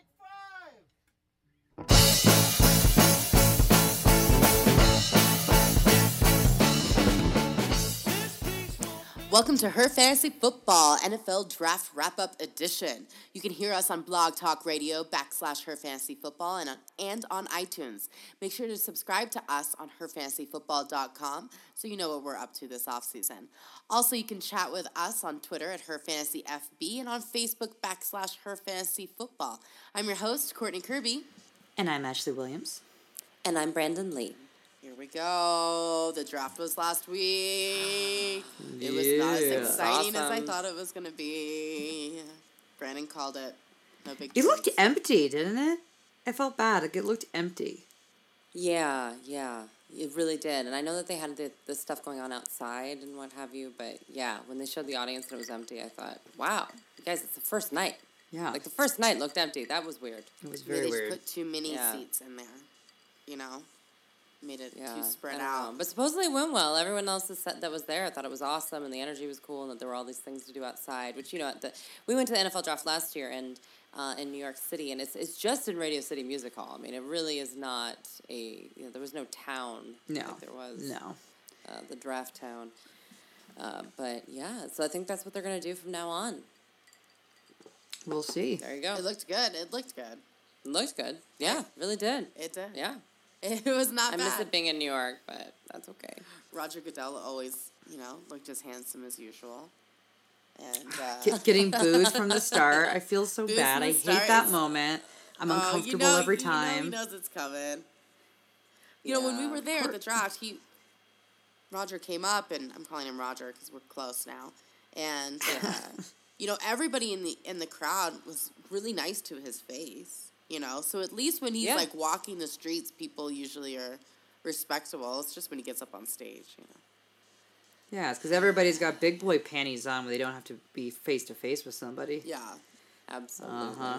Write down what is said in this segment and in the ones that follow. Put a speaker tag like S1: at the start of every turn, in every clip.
S1: big fight! Welcome to Her Fantasy Football NFL Draft Wrap Up Edition. You can hear us on Blog Talk Radio backslash Her Fantasy Football and on, and on iTunes. Make sure to subscribe to us on HerFantasyFootball.com so you know what we're up to this offseason. Also, you can chat with us on Twitter at Her Fantasy FB and on Facebook backslash Her Fantasy Football. I'm your host, Courtney Kirby.
S2: And I'm Ashley Williams.
S3: And I'm Brandon Lee.
S1: Here we go. The draft was last week. It was not as
S2: Yeah.
S1: exciting as I
S3: Awesome.
S1: thought it was going to be. Brandon called it. No big
S2: It looked empty, didn't it? I felt bad. Like it looked empty.
S3: Yeah, yeah, it really did. And I know that they had the, the stuff going on outside and what have you, but yeah, when they showed the audience and it was empty, I thought, wow, you guys, it's the first night.
S2: Yeah.
S3: Like the first night looked empty. That was weird.
S2: It was
S1: Maybe
S2: very
S1: they
S2: weird.
S1: just put too many
S3: Yeah.
S1: seats in there. You know? Made it
S3: Yeah,
S1: too spread out.
S3: know. But supposedly it went well. Everyone else that that was there thought it was awesome, and the energy was cool, and that there were all these things to do outside. Which you know, the, we went to the NFL draft last year and uh, in New York City, and it's it's just in Radio City Music Hall. I mean, it really is not a you know there was no town.
S2: No.
S3: like there was
S2: No.
S3: uh, the draft town. Uh, but yeah, so I think that's what they're gonna do from now on.
S2: We'll see.
S3: There you go.
S1: it looked good. It looked good.
S3: It looked good. Yeah, really did.
S1: It did.
S3: Yeah,
S1: It was not
S3: I
S1: bad.
S3: miss it being in New York, but that's okay.
S1: Roger Goodell always, you know, looked as handsome as usual. And uh,
S2: Get, getting booed from the start. I feel so
S1: Booed
S2: bad.
S1: from
S2: I
S1: the
S2: hate
S1: start
S2: that
S1: is-
S2: moment. I'm
S1: oh,
S2: uncomfortable
S1: you know,
S2: every
S1: you know
S2: time.
S1: he knows it's coming. You know, when we
S3: Yeah.
S1: were there at the draft, he Roger came up, and I'm calling him Roger because we're close now. And uh, you know, everybody in the in the crowd was really nice to his face. You know, so at least when he's
S3: Yeah.
S1: like walking the streets, people usually are respectable. It's just when he gets up on stage, you know.
S2: yeah, it's because everybody's got big boy panties on where they don't have to be face to face with somebody.
S1: Yeah.
S3: Absolutely.
S2: Uh-huh.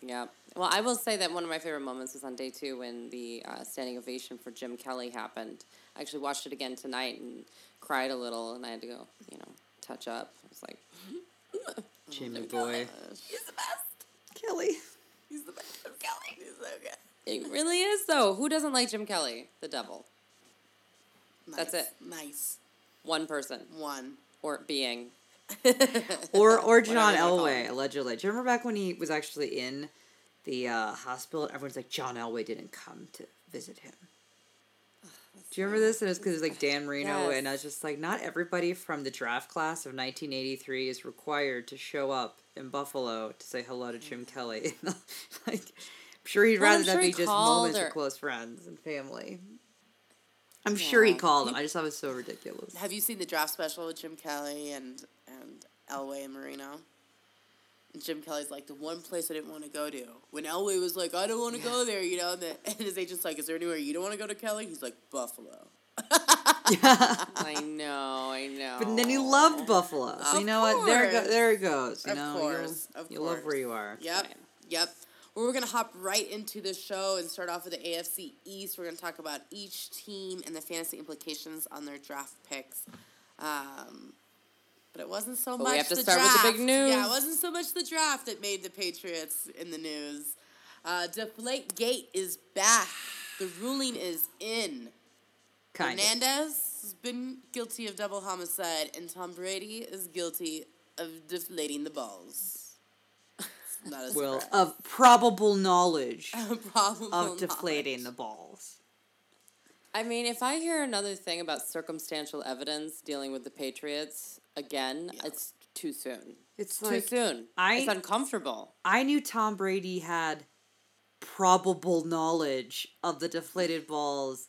S3: Yeah. Well, I will say that one of my favorite moments was on day two when the uh, standing ovation for Jim Kelly happened. I actually watched it again tonight and cried a little, and I had to go, you know, touch up. I was like,
S2: Jimmy boy.
S3: he's the best.
S2: Kelly.
S1: He's the best. Jim Kelly. He's so good.
S3: It really is, though. Who doesn't like Jim Kelly? The devil.
S1: Nice.
S3: That's it.
S1: Nice.
S3: One person
S1: One.
S3: or being.
S2: Or or John
S3: Whatever you wanna call
S2: Elway, allegedly. Do you remember back when he was actually in the uh, hospital? Everyone's like, John Elway didn't come to visit him. Do you remember this? And it was because it was like Dan Marino, and I was just like, not everybody from the draft class of 1983 is required to show up in Buffalo to say hello to Jim Kelly. like, I'm sure he'd
S3: Well,
S2: rather that
S3: sure he
S2: be just moments
S3: or-
S2: with close friends and family. I'm sure he called him. I just thought it was so ridiculous.
S1: Have you seen the draft special with Jim Kelly and and Elway and Marino? And Jim Kelly's like the one place I didn't want to go to. When Elway was like, I don't want to go there, you know, and, the, and his agent's like, Is there anywhere you don't want to go to, Kelly? He's like, Buffalo.
S3: I know, I know.
S2: But then he loved Buffalo. So
S1: Of
S2: you know what? There, it go, there it goes. You
S1: Of
S2: know,
S1: course,
S2: you'll,
S1: of
S2: you'll love where you are.
S1: Yep.
S3: Fine.
S1: Yep. Well, we're gonna hop right into the show and start off with the AFC East. We're gonna talk about each team and the fantasy implications on their draft picks. Um, but it wasn't so
S3: But
S1: much
S3: we have to
S1: the
S3: start with the
S1: draft.
S3: big news.
S1: Yeah, it wasn't so much the draft that made the Patriots in the news. Uh, Deflate Gate is back. The ruling is in.
S2: Kind of.
S1: Hernandez has been guilty of double homicide, and Tom Brady is guilty of deflating the balls. Not as
S2: Well, of probable knowledge
S1: Probable
S2: of deflating the balls.
S3: I mean, if I hear another thing about circumstantial evidence dealing with the Patriots again,
S1: Yeah.
S3: it's too soon.
S2: It's
S3: Too
S2: like
S3: soon.
S2: I-
S3: it's uncomfortable.
S2: I knew Tom Brady had probable knowledge of the deflated balls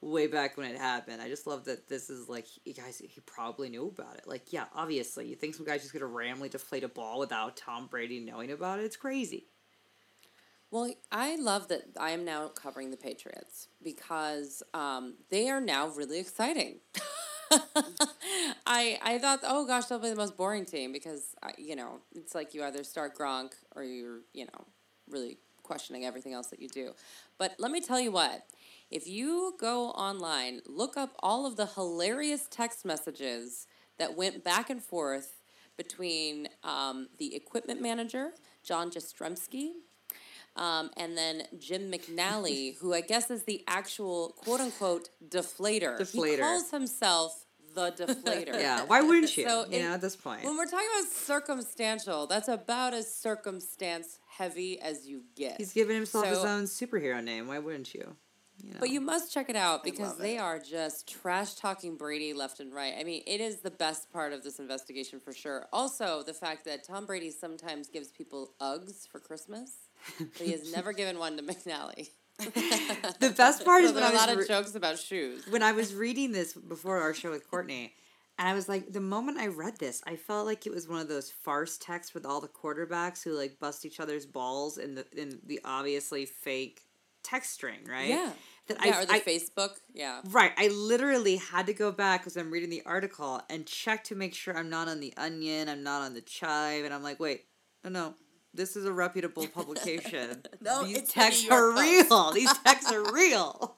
S2: way back when it happened. I just love that this is like, you guys, he probably knew about it. Like, yeah, obviously, you think some guy's just gonna randomly deflate a ball without Tom Brady knowing about it? It's crazy.
S3: Well, I love that I am now covering the Patriots because um, they are now really exciting. I I thought, oh gosh, they'll be the most boring team because I, you know it's like you either start Gronk or you're you know really questioning everything else that you do. But let me tell you what. If you go online, look up all of the hilarious text messages that went back and forth between um, the equipment manager, John Jastremski, um, and then Jim McNally, who I guess is the actual quote unquote deflator. He calls himself the deflator.
S2: Yeah, why wouldn't you?
S3: So
S2: you
S3: it-
S2: know, at this point.
S3: When we're talking about circumstantial, that's about as circumstance heavy as you get.
S2: He's given himself his own superhero name. Why wouldn't you? you know?
S3: But you must check it out because they
S1: it.
S3: are just trash talking Brady left and right. I mean, it is the best part of this investigation for sure. Also, the fact that Tom Brady sometimes gives people Uggs for Christmas, but he has never given one to McNally.
S2: the best part
S3: So
S2: is when I
S3: are a
S2: was
S3: lot of
S2: re-
S3: jokes about shoes.
S2: when I was reading this before our show with Courtney, and I was like, the moment I read this, I felt like it was one of those farce texts with all the quarterbacks who like bust each other's balls in the in the obviously fake text string, right?
S3: Yeah.
S2: That
S3: yeah,
S2: I,
S3: or the
S2: I
S3: Facebook. Yeah.
S2: right. I literally had to go back because I'm reading the article and check to make sure I'm not on the Onion, I'm not on the Chive, and I'm like, wait, no, no. This is a reputable publication.
S1: No,
S2: These
S1: the
S2: texts
S1: New
S2: are real. These texts are real.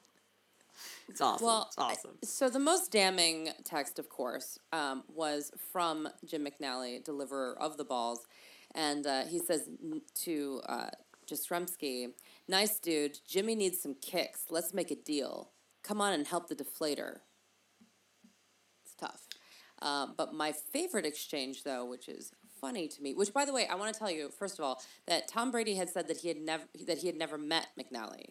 S2: It's awesome.
S3: Well,
S2: it's awesome.
S3: So the most damning text, of course, um, was from Jim McNally, deliverer of the balls, and uh, he says to uh, Jastremski, "Nice dude, Jimmy needs some kicks. Let's make a deal. Come on and help the deflator." It's tough. Um, but my favorite exchange, though, which is funny to me, which by the way, I want to tell you first of all that Tom Brady had said that he had never that he had never met McNally.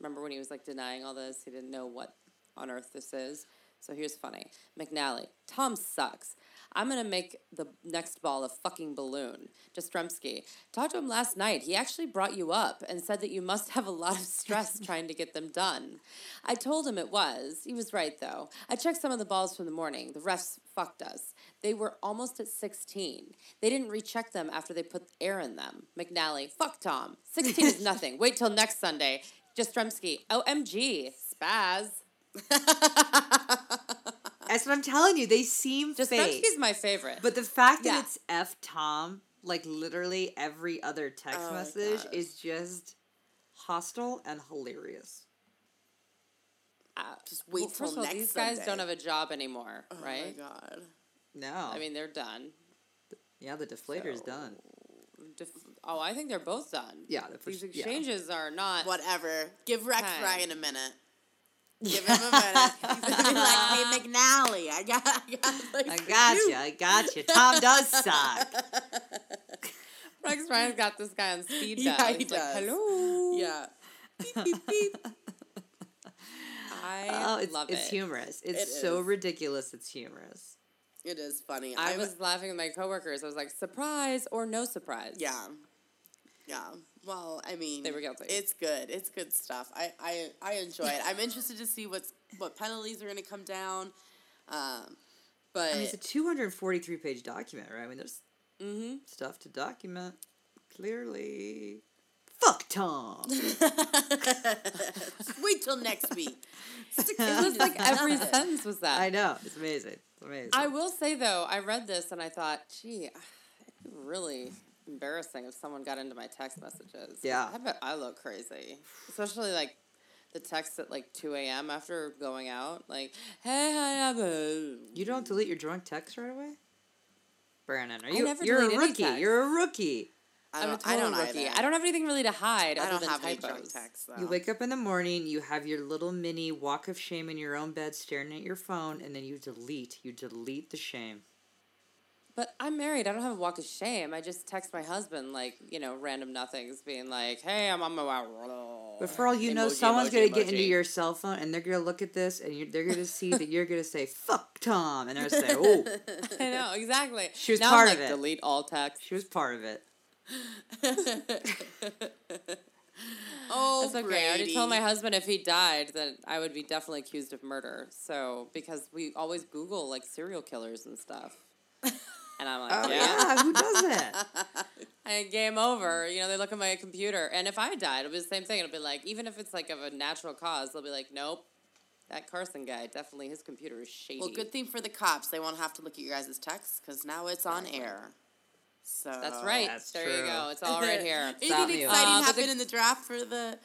S3: Remember when he was like denying all this? He didn't know what on earth this is. So here's funny. McNally, Tom sucks. I'm gonna make the next ball a fucking balloon. Jastremski, talked to him last night. He actually brought you up and said that you must have a lot of stress trying to get them done. I told him it was. He was right though. I checked some of the balls from the morning. The refs fucked us. They were almost at 16. They didn't recheck them after they put air in them. McNally, fuck Tom. 16 is nothing. Wait till next Sunday. Jastremski, OMG, spaz.
S2: That's what I'm telling you. They seem fake.
S3: Jastremski's my favorite.
S2: But the fact
S3: Yeah.
S2: that it's F Tom, like literally every other text
S1: Oh
S2: message, is just hostile and hilarious.
S3: Uh,
S1: Just wait
S3: well,
S1: till
S3: first of all,
S1: next
S3: these guys
S1: Sunday.
S3: don't have a job anymore,
S1: Oh
S3: right?
S1: Oh my god.
S2: No.
S3: I mean, they're done.
S2: yeah, the deflator's
S3: So-
S2: done.
S3: Def- oh, I think they're both done.
S2: Yeah, the
S3: These
S2: first- yeah.
S3: exchanges are not.
S1: Whatever. Give Rex
S3: Okay.
S1: Ryan a minute. Give him a minute. He's gonna be like, hey McNally, I got, I got, like,
S2: I got you. I got you. Tom does suck.
S3: Rex Ryan's got this guy on speed
S1: Yeah,
S3: dial.
S1: he
S3: He's like, hello.
S1: Yeah. Beep, beep, beep.
S3: I
S2: Oh, it's
S3: love
S2: it's
S3: it.
S2: It's humorous. It's
S1: It
S2: so ridiculous. It's humorous.
S1: It is funny.
S3: I
S1: I'm-
S3: was laughing with my coworkers. I was like, surprise or no surprise.
S1: Yeah. Yeah. Well, I mean,
S3: They were guilty.
S1: It's good. It's good stuff. I, I, I enjoy it. I'm interested to see what's what penalties are going to come down. Um, but
S2: I mean, it's a 243 page document, right? I mean, there's
S3: Mm-hmm.
S2: stuff to document. Clearly. Fuck Tom.
S1: wait till next week.
S3: It was like every sentence was that.
S2: I know. It's amazing. Amazing.
S3: I will say though, I read this and I thought, gee, really embarrassing if someone got into my text messages.
S2: Yeah.
S3: I bet I look crazy, especially like the text at like two a.m. after going out, like, hey, I have a.
S2: You don't delete your drunk text right away? Brandon, are you? you're a rookie. You're a rookie.
S1: I
S3: I'm a
S1: don't,
S3: total
S1: I don't
S3: rookie.
S1: either.
S3: I don't have anything really to hide
S1: I
S3: other
S1: don't
S3: than
S1: have any
S3: typos.
S1: drunk texts though.
S2: You wake up in the morning, you have your little mini walk of shame in your own bed staring at your phone, and then you delete. You delete the shame.
S3: But I'm married. I don't have a walk of shame. I just text my husband like you know random nothings, being like, "Hey, I'm on my way."
S2: But for all you know, someone's
S3: emoji,
S2: gonna get into your cell phone and they're gonna look at this and you're, they're gonna see that you're gonna say "fuck Tom" and they're gonna say, "Oh,
S3: I know exactly.
S2: She was
S3: now
S2: part
S3: I'm
S2: of it.
S3: Delete all text.
S2: she was part of it."
S1: oh,
S3: That's okay. I already told my husband if he died that I would be definitely accused of murder. So because we always Google like serial killers and stuff, and I'm like,
S2: Oh
S3: yeah,
S2: yeah, who doesn't?
S3: and game over. You know, they look at my computer, and if I died, it'll be the same thing. It'll be like, even if it's like of a natural cause, they'll be like, nope, that Carson guy definitely his computer is shady.
S1: Well, good thing for the cops. They won't have to look at your guys' texts because now it's on air. So
S3: That's right.
S2: That's
S3: there you go. It's all right here.
S2: Stop
S1: Anything
S2: you.
S1: exciting
S3: Uh, but
S1: happen
S3: the-
S1: in the draft for the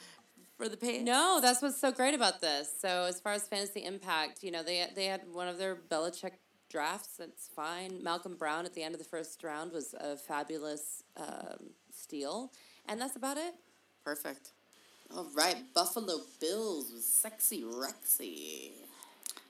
S1: for the page?
S3: No, that's what's so great about this. So as far as fantasy impact, you know, they they had one of their Belichick drafts. It's fine. Malcom Brown at the end of the first round was a fabulous um, steal, and that's about it.
S1: Perfect. All right, Buffalo Bills with sexy Rexy.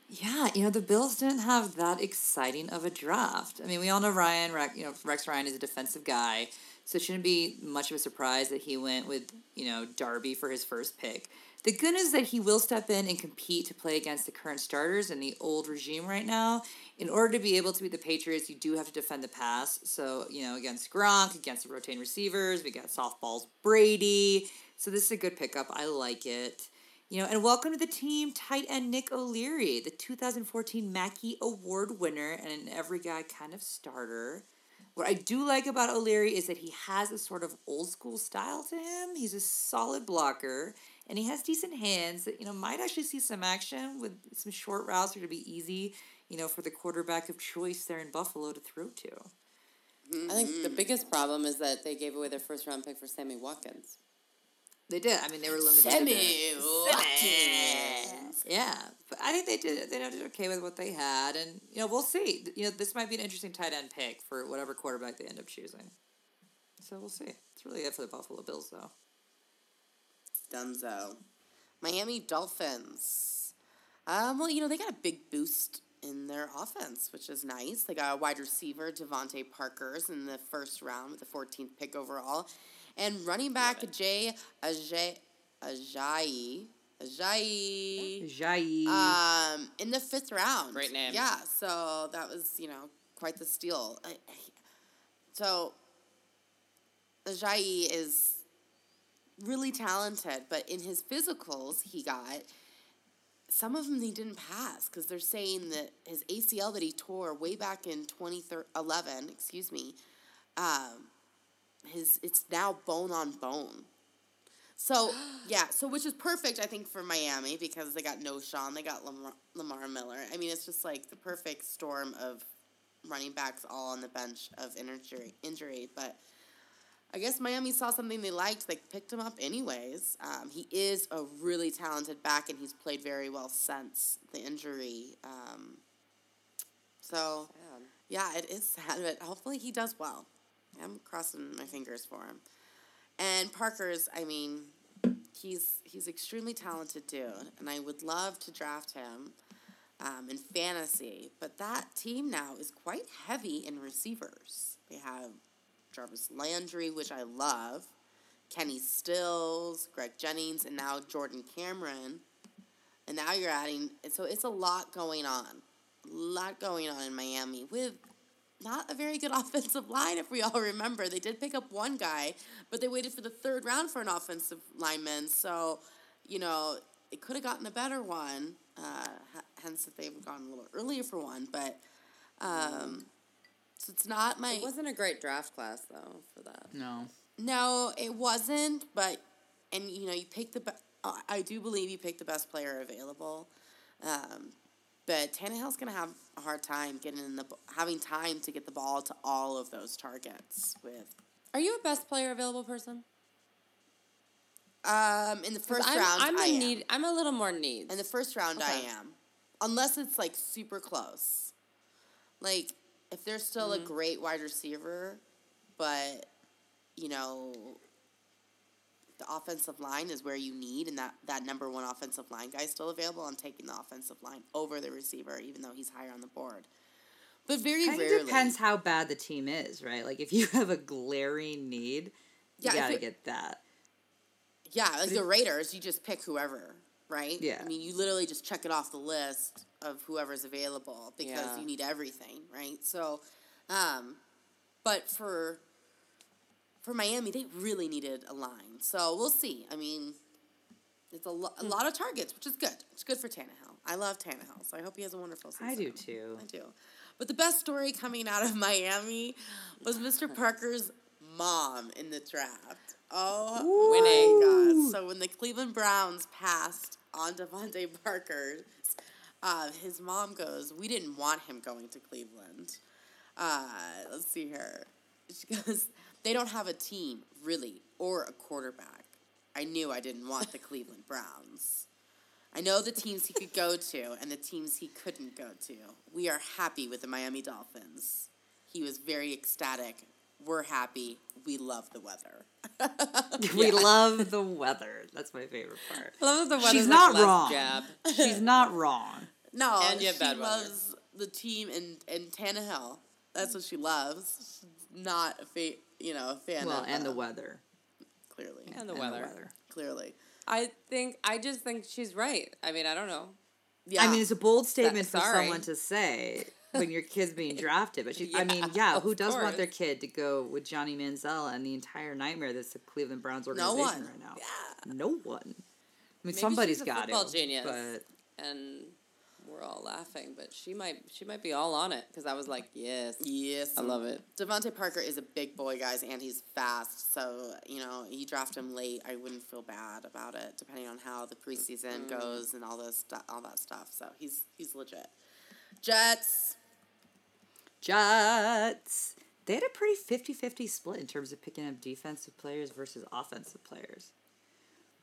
S2: Yeah, you know the Bills didn't have that exciting of a draft. I mean, we all know Ryan. You know Rex Ryan is a defensive guy, so it shouldn't be much of a surprise that he went with you know Darby for his first pick. The good news is that he will step in and compete to play against the current starters and the old regime right now. In order to be able to beat the Patriots, you do have to defend the pass. So, you know, against Gronk, against the rotating receivers, we got softballs Brady. So this is a good pickup. I like it. You know, and welcome to the team, tight end Nick O'Leary, the 2014 Mackey Award winner and an every guy kind of starter. What I do like about O'Leary is that he has a sort of old school style to him. He's a solid blocker and he has decent hands that, you know, might actually see some action with some short routes that to be easy, you know, for the quarterback of choice there in Buffalo to throw to.
S3: I think the biggest problem is that they gave away their first round pick for Sammy Watkins.
S2: They did. I mean, they were limited. to
S1: Sammy
S2: the-
S1: Watkins.
S2: Yeah, but I think they did. They did okay with what they had, and you know, we'll see. You know, this might be an interesting tight end pick for whatever quarterback they end up choosing. So we'll see. It's really good for the Buffalo Bills, though.
S1: Dunzo. Miami Dolphins. Um, well, you know, they got a big boost in their offense, which is nice. They got a wide receiver, DeVante Parkers, in the first round with the 14th pick overall. And running back Jay Ajay, Ajayi. Ajayi.
S2: Jai.
S1: Um, in the fifth round.
S3: Great name.
S1: Yeah, so that was, you know, quite the steal. I- I- So, Ajayi is really talented, but in his physicals he got, some of them he didn't pass because they're saying that his ACL that he tore way back in 2011, excuse me, um, his it's now bone on bone. So yeah, so which is perfect, I think, for Miami because they got Knowshon, they got Lamar, Lamar Miller. I mean, it's just like the perfect storm of running backs all on the bench of injury. Injury, but I guess Miami saw something they liked. They picked him up anyways. Um, he is a really talented back, and he's played very well since the injury. Um, so yeah, it is sad, but hopefully he does well. I'm crossing my fingers for him. And Parker's, I mean, he's he's extremely talented dude, and I would love to draft him um, in fantasy. But that team now is quite heavy in receivers. They have Jarvis Landry, which I love, Kenny Stills, Greg Jennings, and now Jordan Cameron. And now you're adding, so it's a lot going on. A lot going on in Miami with not a very good offensive line, if we all remember. They did pick up one guy, but they waited for the third round for an offensive lineman. So, you know, it could have gotten a better one. Uh, hence, that they've gone a little earlier for one. But, um, so it's not my.
S3: It wasn't a great draft class though for that.
S2: no.
S1: No, it wasn't. But and you know you picked the. Be- uh, I do believe you picked the best player available. Um, but Tannehill's gonna have a hard time getting in the having time to get the ball to all of those targets with.
S3: Are you a best player available person?
S1: Um, in the first
S3: I'm,
S1: round,
S3: I'm a
S1: I am.
S3: need. I'm a little more needs.
S1: In the first round, I am, unless it's like super close. Like if there's still
S3: Mm-hmm.
S1: a great wide receiver, but you know the offensive line is where you need, and that that number one offensive line guy is still available. I'm taking the offensive line over the receiver, even though he's higher on the board. But very
S2: Kind
S1: rarely.
S2: of depends how bad the team is, right? Like if you have a glaring need,
S1: Yeah,
S2: you gotta
S1: it-
S2: get that.
S1: Yeah, like the Raiders, you just pick whoever, right?
S2: Yeah.
S1: I mean, you literally just check it off the list of whoever's available because
S3: Yeah.
S1: you need everything, right? So, um, but for for Miami, they really needed a line. So we'll see. I mean, it's a, lo- a
S2: Hmm.
S1: lot of targets, which is good. It's good for Tannehill. I love Tannehill, so I hope he has a wonderful season.
S2: I do too.
S1: I do. But the best story coming out of Miami was Mr. Parker's mom in the draft. Oh,
S3: Winning.
S1: my God. So when the Cleveland Browns passed on DeVante Parker, uh, his mom goes, We didn't want him going to Cleveland. Uh, let's see here. She goes, They don't have a team, really, or a quarterback. I knew I didn't want the Cleveland Browns. I know the teams he could go to and the teams he couldn't go to. We are happy with the Miami Dolphins. He was very ecstatic. We're happy. We love the weather.
S2: We love the weather. That's my favorite part.
S3: Love the weather's
S2: She's not wrong.
S3: Jab.
S2: She's not wrong.
S1: No,
S3: And you have
S1: she
S3: bad weather.
S1: loves the team and and Tannehill. That's what she loves. She's not a fa- you know a fan
S2: Well,
S1: of
S2: and the
S1: uh,
S2: weather.
S1: clearly
S3: And the
S2: And
S3: weather.
S1: clearly.
S3: I think I just think she's right. I mean, I don't know.
S1: Yeah,
S2: I mean, it's a bold statement for someone to say when your kid's being drafted. But she, I mean,
S3: Yeah,
S2: yeah, who does want their kid to go with Johnny Manziel and the entire nightmare that's the Cleveland Browns
S1: no
S2: organization
S1: one
S2: right now?
S1: Yeah,
S2: No one. I mean,
S3: Maybe
S2: somebody's
S3: she's a
S2: got it.
S3: genius.
S2: But
S3: And we're all laughing, but she might she might be all on it because I was like, yes,
S1: yes,
S3: I love it.
S1: DeVante Parker is a big boy, guys, and he's fast. So you know, you draft him late. I wouldn't feel bad about it, depending on how the preseason mm-hmm. goes and all this stu- all that stuff. So he's he's legit. Jets.
S2: Jets. They had a pretty 50 50 split in terms of picking up defensive players versus offensive players.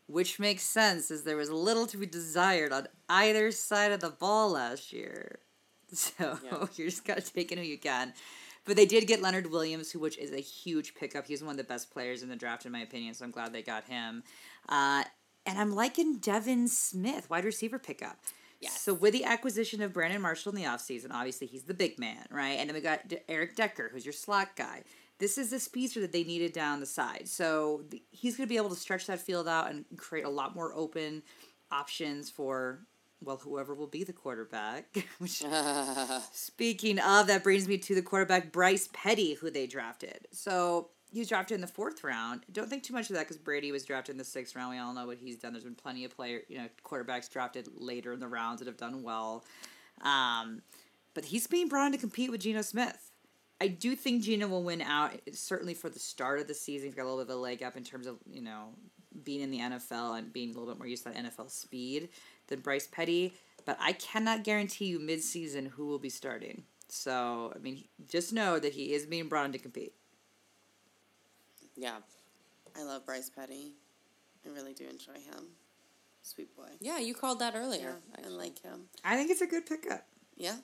S2: Which makes sense as there was little to be desired on either side of the ball last year. So
S3: Yeah.
S2: you're just got to take it who you can. But they did get Leonard Williams, who which is a huge pickup. He's one of the best players in the draft, in my opinion. So I'm glad they got him. Uh, and I'm liking Devin Smith, wide receiver pickup.
S3: Yes.
S2: So with the acquisition of Brandon Marshall in the offseason, obviously he's the big man, right? And then we got Eric Decker, who's your slot guy. This is the speedster that they needed down the side. So the, he's going to be able to stretch that field out and create a lot more open options for, well, whoever will be the quarterback. Which, speaking of, that brings me to the quarterback, Bryce Petty, who they drafted. So he was drafted in the fourth round. Don't think too much of that because Brady was drafted in the sixth round. We all know what he's done. There's been plenty of player, you know, quarterbacks drafted later in the rounds that have done well. Um, but he's being brought in to compete with Geno Smith. I do think Geno will win out, certainly for the start of the season. He's got a little bit of a leg up in terms of, you know, being in the NFL and being a little bit more used to that NFL speed than Bryce Petty. But I cannot guarantee you mid-season who will be starting. So, I mean, just know that he is being brought in to compete.
S3: Yeah,
S1: I love Bryce Petty. I really do enjoy him. Sweet boy.
S3: yeah. You called that
S1: Yeah,
S3: earlier.
S1: I like him.
S2: I think it's a good pickup.
S1: Yeah.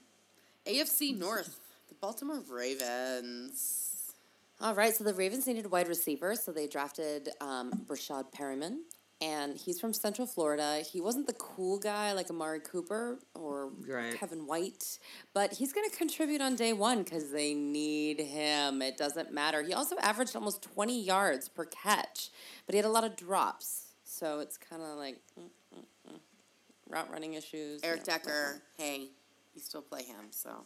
S1: AFC North, the Baltimore Ravens.
S3: All right, so the Ravens needed a wide receiver, so they drafted um, Breshad Perriman, and he's from Central Florida. He wasn't the cool guy like Amari Cooper or
S2: Right.
S3: Kevin White, but he's going to contribute on day one because they need him. It doesn't matter. He also averaged almost 20 yards per catch, but he had a lot of drops, so it's kind of like mm, mm, mm. route running issues.
S1: Eric
S3: yeah,
S1: Decker, hey, you still play him, so.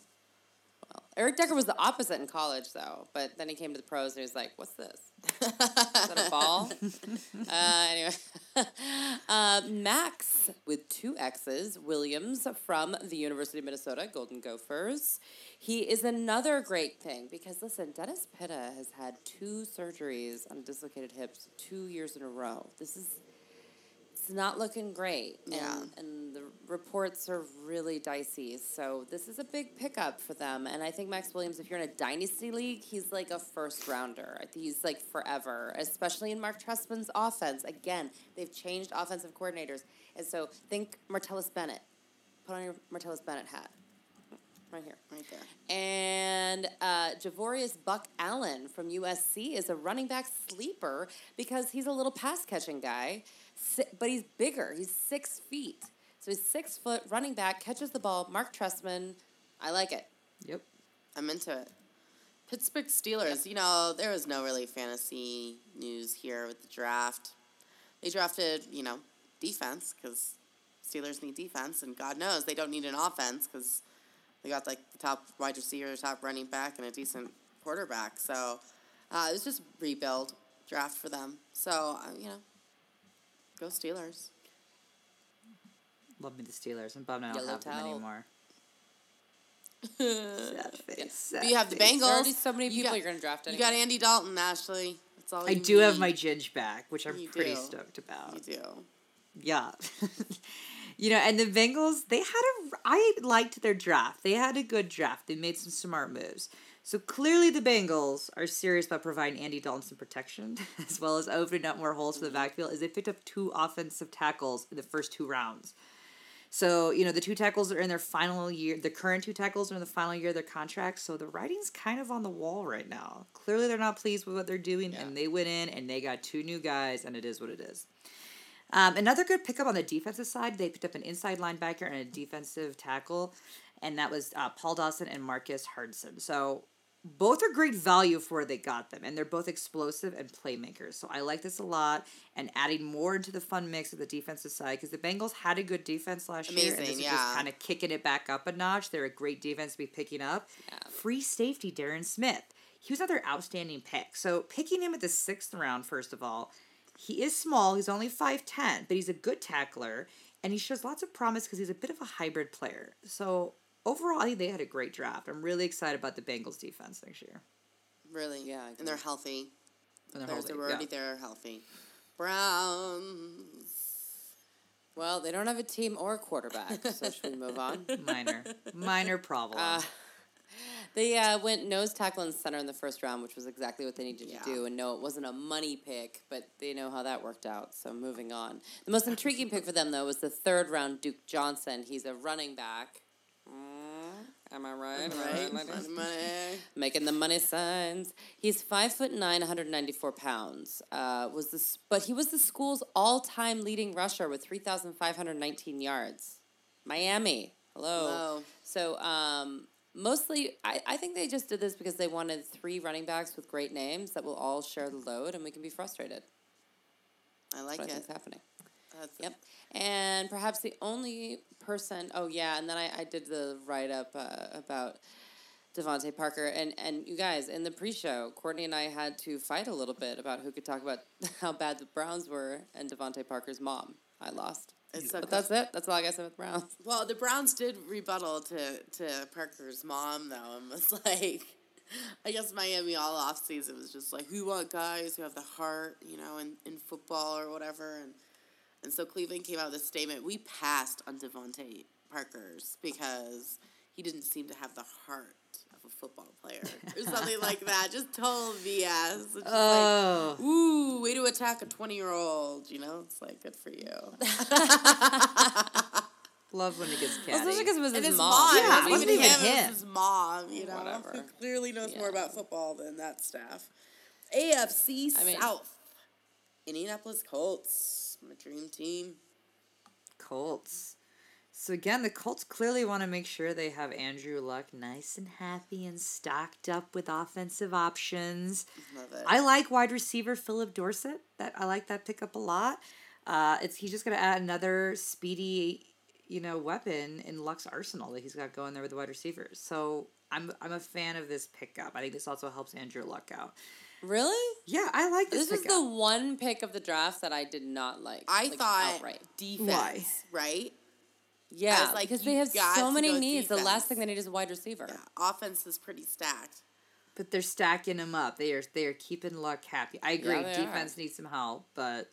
S3: Eric Decker was the opposite in college, though. But then he came to the pros and he was like, "What's this? Is that a ball?" uh, anyway, uh, Max with two X's, Williams from the University of Minnesota Golden Gophers. He is another great thing because listen, Dennis Pitta has had two surgeries on dislocated hips two years in a row. This is it's not looking great. And,
S1: Yeah.
S3: and the reports are really dicey. So this is a big pickup for them. And I think Maxx Williams, if you're in a dynasty league, he's like a first rounder. I think he's like forever, especially in Mark Trestman's offense. Again, they've changed offensive coordinators. And so think Martellus Bennett. Put on your Martellus Bennett hat. Right here.
S1: Right there.
S3: And uh, Javorius Buck Allen from USC is a running back sleeper because he's a little pass catching guy, but he's bigger. He's six feet. So he's six foot running back, catches the ball. Mark Trestman, I like it.
S2: Yep.
S1: I'm into it. Pittsburgh Steelers, you know, there was no really fantasy news here with the draft. They drafted, you know, defense because Steelers need defense, and God knows they don't need an offense because they got like the top wide receiver, top running back, and a decent quarterback. So uh, it was just rebuild draft for them. So uh, you know, go Steelers.
S2: Love me the Steelers. I'm bummed I don't
S3: Yellow
S2: have them anymore. Sad face. sad
S1: But you have the
S2: face.
S1: Bengals.
S3: Are so many
S1: You
S3: people
S1: got-
S3: you're going to draft.
S1: You got Andy Dalton, Ashley. That's all
S2: I
S1: you
S2: do have my Ginge back, which I'm
S1: You
S2: pretty
S1: do.
S2: stoked about.
S1: You do.
S2: Yeah. you know, and the Bengals, they had a. I liked their draft. They had a good draft. They made some smart moves. So clearly, the Bengals are serious about providing Andy Dalton some protection, as well as opening up more holes for the backfield. As they picked up two offensive tackles in the first two rounds. So, you know, the two tackles are in their final year. The current two tackles are in the final year of their contract. So the writing's kind of on the wall right now. Clearly, they're not pleased with what they're doing,
S3: Yeah.
S2: and they went in and they got two new guys, and it is what it is. Um, another good pickup on the defensive side, they picked up an inside linebacker and a defensive tackle, and that was uh, Paul Dawson and Marcus Hardison. So both are great value for where they got them, and they're both explosive and playmakers. So I like this a lot, and adding more into the fun mix of the defensive side because the Bengals had a good defense last year, and this
S1: Amazing,
S2: is just kind of kicking it back up a notch. They're a great defense to be picking up.
S3: Yeah.
S2: Free safety Derron Smith. He was another outstanding pick. So picking him at the sixth round, first of all, he is small. He's only 5'10, but he's a good tackler, and he shows lots of promise because he's a bit of a hybrid player. So overall, I think they had a great draft. I'm really excited about the Bengals defense next year.
S1: Really?
S3: Yeah,
S1: And they're healthy.
S2: And they're
S1: They're,
S2: holding,
S1: they're already
S2: yeah.
S1: there healthy. Browns.
S3: Well, they don't have a team or a quarterback, so should we move on?
S2: Minor, minor problem.
S3: Uh, They uh, went nose tackle and center in the first round, which was exactly what they needed
S1: Yeah.
S3: to do. And no, it wasn't a money pick, but they know how that worked out. So moving on. The most intriguing pick for them, though, was the third round Duke Johnson. He's a running back. Mm, am I right? Am I
S1: Right?
S3: right?
S1: Money.
S3: Making the money signs. He's five foot nine, 194 pounds. Uh, was this, but he was the school's all-time leading rusher with 3,519 yards. Miami. Hello.
S1: Hello.
S3: So um, mostly, I, I think they just did this because they wanted three running backs with great names that will all share the load, and we can be frustrated.
S1: I like
S3: That's
S1: it.
S3: think's happening.
S1: That's
S3: Yep. And perhaps the only person, oh yeah, and then I, I did the write up uh, about DeVante Parker. And, and you guys, in the pre show, Courtney and I had to fight a little bit about who could talk about how bad the Browns were and DeVante Parker's mom. I lost.
S1: It's so
S3: But that's it. That's all I got to the Browns.
S1: Well, the Browns did rebuttal to, to Parker's mom, though, and was like, I guess Miami all off season was just like, we want guys who have the heart, you know, in, in football or whatever. And, and so Cleveland came out with a statement. We passed on DeVante Parker's because he didn't seem to have the heart of a football player or something like that. Just total BS. It's just
S2: oh,
S1: like, ooh, way to attack a 20 year old, you know? It's like, good for you.
S2: love when it gets catty.
S3: Especially because it was
S1: And
S3: his,
S1: his
S3: mom.
S1: mom,
S2: Yeah,
S1: it
S2: it
S1: wasn't
S2: wasn't
S1: even
S2: even
S1: him, it was his mom, you know,
S3: Whatever.
S1: who clearly knows more about football than that staff. AFC
S3: I mean-
S1: South. Indianapolis Colts, my dream team.
S2: Colts. So again, the Colts clearly want to make sure they have Andrew Luck nice and happy and stocked up with offensive options.
S1: Love it.
S2: I like wide receiver Phillip Dorsett. That I like that pickup a lot. Uh, it's he's just gonna add another speedy, you know, weapon in Luck's arsenal that he's got going there with the wide receivers. So I'm I'm a fan of this pickup. I think this also helps Andrew Luck out.
S3: Really?
S2: Yeah, I like this.
S3: This was
S2: pickup.
S3: the one pick of the draft that I did not like.
S1: I
S3: like,
S1: thought
S3: outright.
S1: defense, right?
S3: Yeah,
S1: like,
S3: because they have so many
S1: go
S3: needs. The last thing they need is a wide receiver.
S1: Yeah, offense is pretty stacked.
S2: but they're stacking them up. They are they are keeping Luck happy. I agree.
S3: they
S2: Defense needs some help, but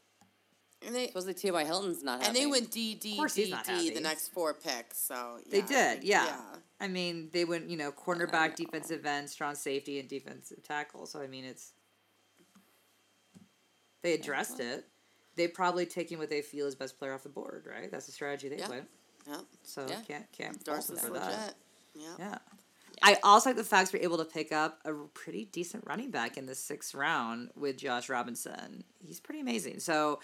S1: And they
S3: Supposedly T.Y. Hilton's not Happy.
S1: and they went D D D D the next four picks. So
S2: They
S1: yeah,
S2: did,
S1: like,
S2: yeah. I mean, they went, you know, cornerback, defensive end, strong safety, and defensive tackle. So I mean, it's they addressed it. They probably taking what they feel is best player off the board, right? That's the strategy they
S1: Yeah.
S2: went.
S1: Yep.
S2: So
S3: Yeah.
S2: can't can't fault them for
S1: legit.
S2: that.
S1: Yeah.
S2: Yeah. I also like the facts we're able to pick up a pretty decent running back in the sixth round with Josh Robinson. He's pretty amazing. So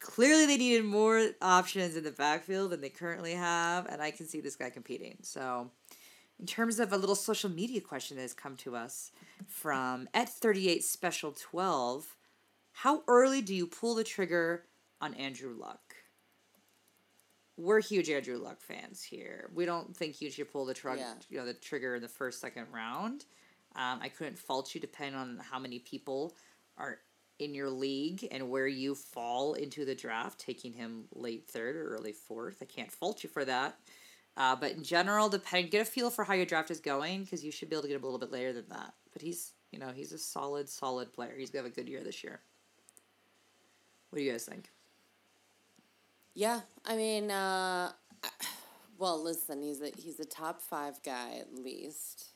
S2: clearly they needed more options in the backfield than they currently have, and I can see this guy competing. So in terms of a little social media question that has come to us from at 38 special 12, how early do you pull the trigger on Andrew Luck? We're huge Andrew Luck fans here. We don't think you should pull the trigger,
S3: Yeah.
S2: you know, the trigger in the first, second round. Um, I couldn't fault you depending on how many people are in your league and where you fall into the draft, taking him late third or early fourth. I can't fault you for that. Uh, but in general, depend get a feel for how your draft is going because you should be able to get him a little bit later than that. But he's you know he's a solid solid player. He's gonna have a good year this year. What do you guys think?
S3: Yeah, I mean, uh, well, listen, he's a he's a top five guy at least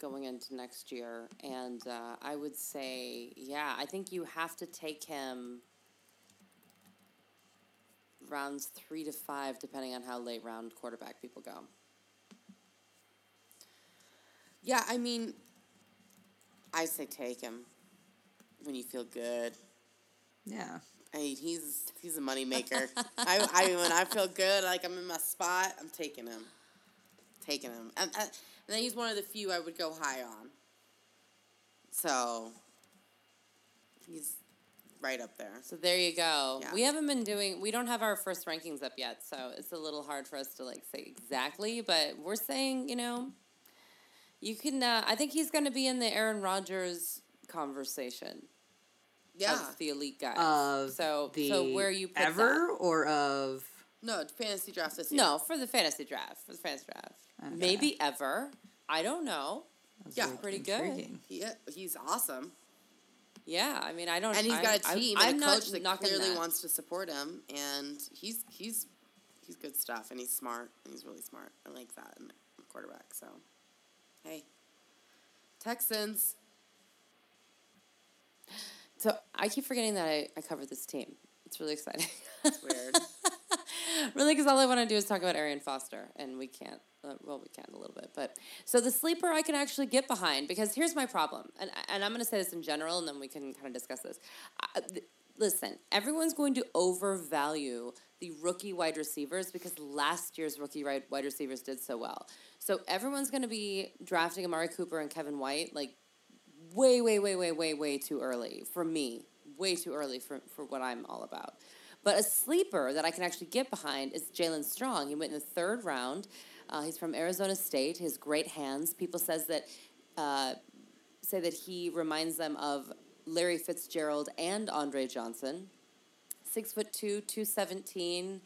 S3: going into next year, and uh, I would say, yeah, I think you have to take him rounds three to five, depending on how late round quarterback people go.
S1: Yeah, I mean, I say take him when you feel good.
S2: Yeah.
S1: I mean, he's he's a moneymaker. I, I when I feel good, like I'm in my spot, I'm taking him, taking him, and, and then he's one of the few I would go high on. So he's right up there.
S3: So there you go.
S1: Yeah.
S3: We haven't been doing. We don't have our first rankings up yet, so it's a little hard for us to like say exactly. But we're saying, you know, you can. Uh, I think he's going to be in the Aaron Rodgers conversation
S1: Yeah.
S3: of the elite guys.
S2: Of
S3: so
S2: the
S3: so where you put
S2: ever or of
S1: No, fantasy draft this year.
S3: No, for the fantasy draft. For the fantasy draft,
S2: Okay.
S3: maybe ever. I don't know.
S2: That's
S1: Yeah.
S2: very
S3: Pretty good.
S2: intriguing.
S1: He, he's awesome.
S3: Yeah, I mean, I don't.
S1: And he's got a
S3: I'm-
S1: team
S3: I'm,
S1: and a
S3: not
S1: coach that
S3: knocking
S1: clearly
S3: that.
S1: wants to support him, and he's he's he's good stuff, and he's smart, and he's really smart. I like that in a quarterback. So, hey, Texans.
S3: So I keep forgetting that I, I covered this team. It's really exciting.
S1: It's weird.
S3: really, because all I want to do is talk about Arian Foster, and we can't. Uh, well, we can a little bit, but so the sleeper I can actually get behind because here's my problem, and and I'm going to say this in general, and then we can kind of discuss this. I, th- listen, everyone's going to overvalue the rookie wide receivers because last year's rookie wide wide receivers did so well. So everyone's going to be drafting Amari Cooper and Kevin White like way, way, way, way, way, way too early for me. Way too early for, for what I'm all about. But a sleeper that I can actually get behind is Jaelen Strong. He went in the third round. Uh, he's from Arizona State. He has great hands. People says that uh, say that he reminds them of Larry Fitzgerald and Andre Johnson. Six foot two, two seventeen.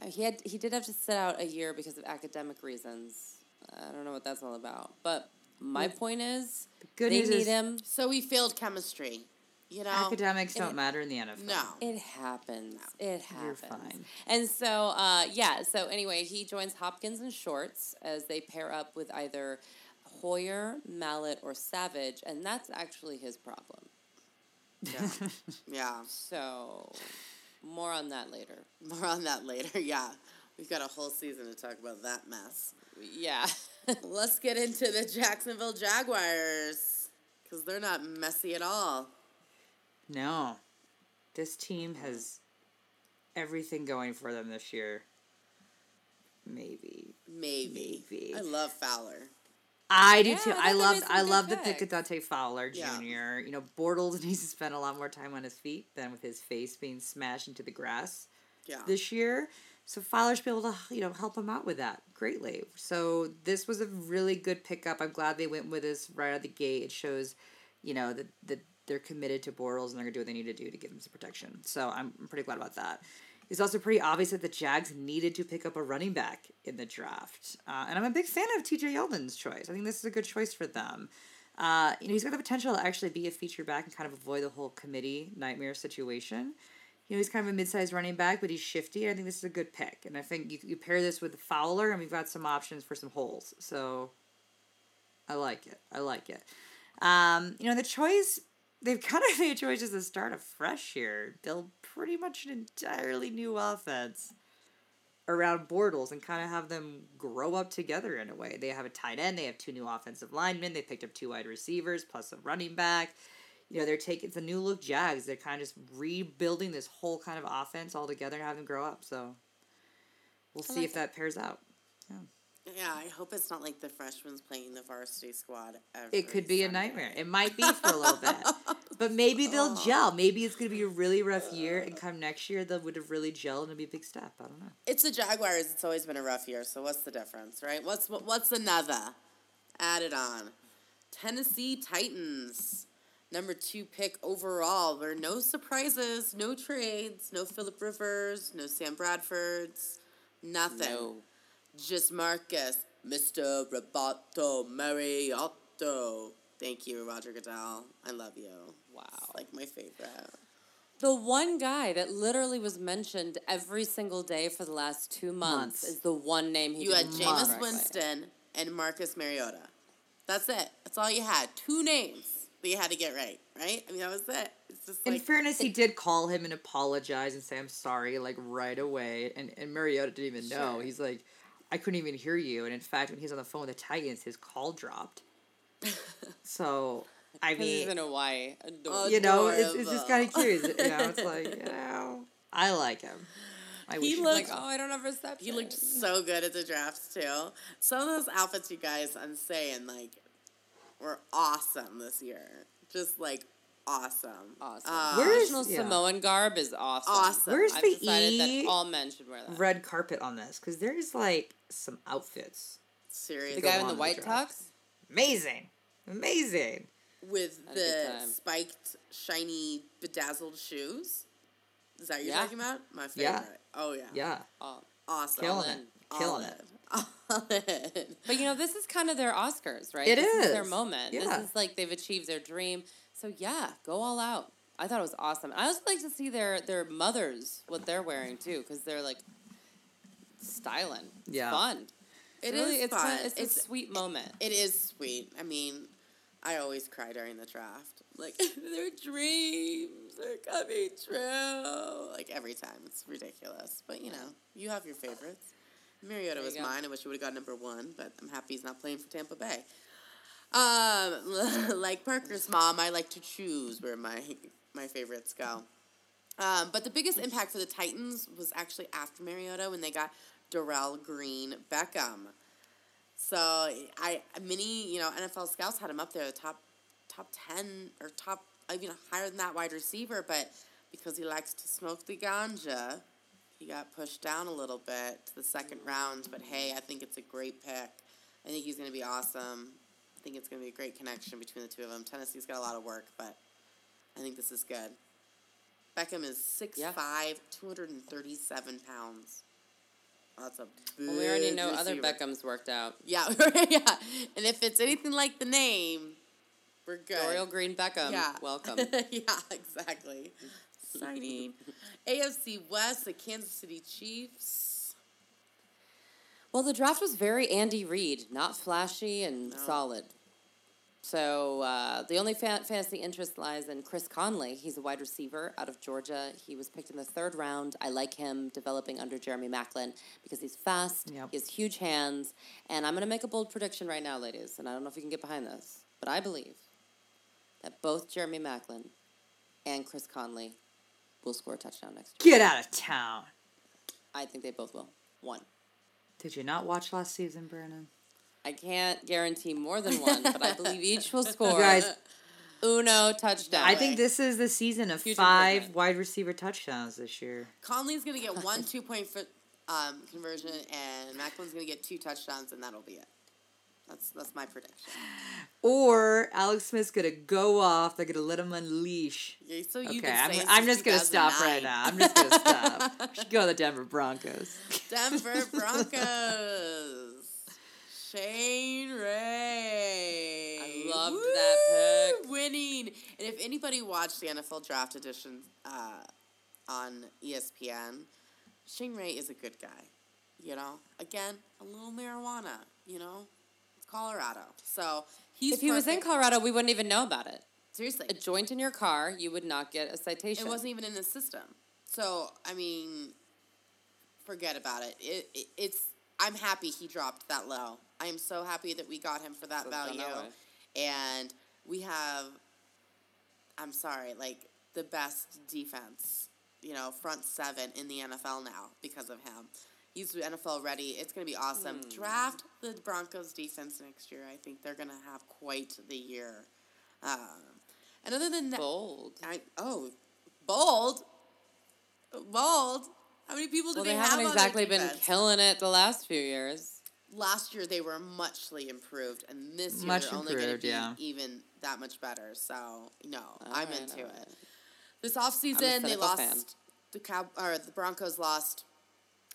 S3: Uh, He had he did have to sit out a year because of academic reasons. I don't know what that's all about. But my point is,
S2: good
S3: they
S2: news
S3: need
S2: is-
S3: him.
S1: so we failed chemistry. You know,
S2: Academics don't
S3: it-
S2: matter in the NFL.
S1: no.
S3: It happens. It happens.
S2: You're fine.
S3: And so, uh, yeah. So anyway, he joins Hopkins and Shorts as they pair up with either Hoyer, Mallett, or Savage, and that's actually his problem.
S1: Yeah. yeah.
S3: So, more on that later.
S1: More on that later. Yeah, we've got a whole season to talk about that mess.
S3: Yeah.
S1: Let's get into the Jacksonville Jaguars because they're not messy at all.
S2: No. This team has everything going for them this year. Maybe.
S1: Maybe.
S2: Maybe.
S1: I love Fowler.
S2: I do
S3: Yeah,
S2: too.
S3: I
S2: I
S3: thought they
S2: love I love the pick of Dante Fowler
S1: Yeah.
S2: Jr. You know, Bortles needs to spend a lot more time on his feet than with his face being smashed into the grass
S1: Yeah.
S2: this year. So Fowler should be able to, you know, help him out with that greatly. So this was a really good pickup. I'm glad they went with this right out of the gate. It shows, you know, that, that they're committed to Bortles and they're gonna do what they need to do to give him some protection. So I'm, I'm pretty glad about that. It's also pretty obvious that the Jags needed to pick up a running back in the draft, uh, and I'm a big fan of T.J. Yeldon's choice. I think this is a good choice for them. Uh, you know, he's got the potential to actually be a feature back and kind of avoid the whole committee nightmare situation. You know, he's kind of a mid-sized running back, but he's shifty. I think this is a good pick, and I think you, you pair this with Fowler, and we've got some options for some holes. So, I like it. I like it. Um, you know, the choice they've kind of made choices to start afresh here, build pretty much an entirely new offense around Bortles and kind of have them grow up together in a way. They have a tight end, they have two new offensive linemen, they picked up two wide receivers plus a running back. You know, they're taking it's a new look Jags. They're kind of just rebuilding this whole kind of offense all together and have them grow up. So we'll
S3: I
S2: see
S3: like
S2: if that pairs out.
S1: Yeah, I hope it's not like the freshmen playing the varsity squad. Every
S2: It could be a nightmare. It might be for a little bit. But maybe they'll oh. gel. Maybe it's going to be a really rough year, and come next year, they would have really gelled and be a big step. I don't know.
S1: It's the Jaguars. It's always been a rough year. So what's the difference, right? What's what's another added on? Tennessee Titans, number two pick overall. There are no surprises, no trades, no Philip Rivers, no Sam Bradfords, nothing.
S3: No.
S1: Just Marcus, Mr. Roboto Mariotto. Thank you, Roger Goodell. I love you.
S3: Wow.
S1: It's like my favorite.
S3: The one guy that literally was mentioned every single day for the last two months,
S2: Months.
S3: is the one name he
S1: You had
S3: didn't
S1: Jameis
S3: correctly.
S1: Winston and Marcus Mariota. That's it. That's all you had. Two names. They had to get right, right? I mean, that was it. It's just
S2: In fairness, he did call him and apologize and say, I'm sorry, like right away. And, and Mariota didn't even know. He's like, I couldn't even hear you. And in fact, when he's on the phone with the Titans, his call dropped. so, I
S3: Because he's
S2: mean,
S3: in Hawaii.
S1: Oh,
S2: you know, it's, it's just kind of
S1: Adorable.
S2: curious. You know, it's like, you know, I like him. I
S1: He
S2: he
S1: looked-
S3: like, oh, I don't have reception.
S1: he looked so good at the drafts too. Some of those outfits, you guys, I'm saying like, were awesome this year. Just like awesome.
S3: Awesome.
S1: Uh,
S2: Where is-
S3: Traditional
S2: yeah.
S3: Samoan garb is awesome.
S1: Awesome.
S2: Where's
S3: I've
S2: the
S3: decided
S2: E
S3: that all men should wear that.
S2: red carpet on this? Because there's like some outfits.
S1: seriously
S3: The guy in the
S2: on the
S3: white tux.
S2: Amazing. Amazing.
S1: with
S3: Had a
S1: the spiked, shiny, bedazzled shoes. Is that what you're
S3: Yeah.
S1: talking about? My favorite.
S2: Yeah.
S1: favorite. Oh yeah.
S2: Yeah.
S3: Oh.
S1: Awesome.
S2: Killing it. Killing it.
S3: But you know, this is kind of their Oscars, right?
S2: It
S3: this their
S2: is.
S3: moment.
S2: Yeah.
S3: This is like they've achieved their dream. So yeah, go all out. I thought it was awesome. I also like to see their their mothers what they're wearing too, because they're like styling. It's
S2: Yeah.
S3: fun.
S1: It
S3: really,
S1: is
S3: it's
S1: fun.
S3: Kinda, it's, a
S1: It's-
S3: sweet moment.
S1: It is sweet. I mean, I always cry during the draft. Like their dreams are coming true. Like every time, it's ridiculous. But you know, you have your favorites. Mariota was
S3: go.
S1: mine. I wish he would have got number one, but I'm happy he's not playing for Tampa Bay. Um, like Parker's mom, I like to choose where my my favorites go. Um, but the biggest impact for the Titans was actually after Mariota when they got Dorial Green Beckham. So I many you know NFL scouts had him up there, the top top ten or top even higher than that wide receiver, but because he likes to smoke the ganja, he got pushed down a little bit to the second round. But hey, I think it's a great pick. I think he's going to be awesome. I think it's going to be a great connection between the two of them. Tennessee's got a lot of work, but I think this is good. Beckham is 6'5",
S3: Yeah.
S1: 237 pounds. That's a
S3: Well, we already know other. Beckhams worked out.
S1: Yeah, yeah. And if it's anything like the name, we're good.
S3: Dorial Green Beckham,
S1: yeah.
S3: welcome.
S1: yeah, exactly. Exciting. AFC West, the Kansas City Chiefs.
S3: Well, the draft was very Andy Reid, not flashy and
S1: No.
S3: solid. So uh, the only fa- fantasy interest lies in Chris Conley. He's a wide receiver out of Georgia. He was picked in the third round. I like him developing under Jeremy Maclin because he's fast,
S2: Yep.
S3: he has huge hands, and I'm going to make a bold prediction right now, ladies, and I don't know if you can get behind this, but I believe that both Jeremy Maclin and Chris Conley will score a touchdown next year.
S2: Get out of town.
S3: I think they both will. One.
S2: Did you not watch last season, Brennan?
S3: I can't guarantee more than one, but I believe each will score
S2: guys-
S3: uno touchdown.
S2: I think this is the season of
S3: Huge
S2: five
S3: improvement.
S2: wide receiver touchdowns this year.
S1: Conley's going to get one two point foot, um, conversion, and Maclin's going to get two touchdowns, and that'll be it. That's that's my prediction.
S2: Or Alex Smith's gonna go off. They're gonna let him unleash.
S1: Yeah, so you've
S2: Okay, I'm, I'm just gonna stop right now. I'm just gonna stop. Should go to the Denver Broncos.
S1: Denver Broncos. Shane Ray.
S3: I loved that
S1: Woo! Winning. And if anybody watched the NFL Draft Edition uh, on ESPN, Shane Ray is a good guy. You know, again, a little marijuana. You know, it's Colorado. So he's.
S3: if he was in. Colorado, we wouldn't even know about it.
S1: seriously,
S3: A joint in your car, you would not get a citation.
S1: It wasn't even in the system. So I mean, forget about it. It, it. It's. I'm happy he dropped that low. I am so happy that we got him for that
S3: So
S1: value, and we have. I'm sorry, like the best defense, you know, front seven in the NFL now because of him. He's NFL ready. It's going to be awesome.
S3: Hmm.
S1: Draft the Broncos defense next year. I think they're going to have quite the year. Um, and other than that,
S3: bold.
S1: I oh, bold, bold. How many people do
S3: Well,
S1: they,
S3: they
S1: have
S3: haven't
S1: on
S3: exactly
S1: their
S3: been killing it the last few years.
S1: Last year they were muchly improved, and this year
S2: Much
S1: they're only going to be
S2: yeah.
S1: even that much better. So no,
S3: All
S1: I'm
S3: right,
S1: into it.
S3: right.
S1: This offseason, they lost
S3: fan.
S1: the Cow or the Broncos lost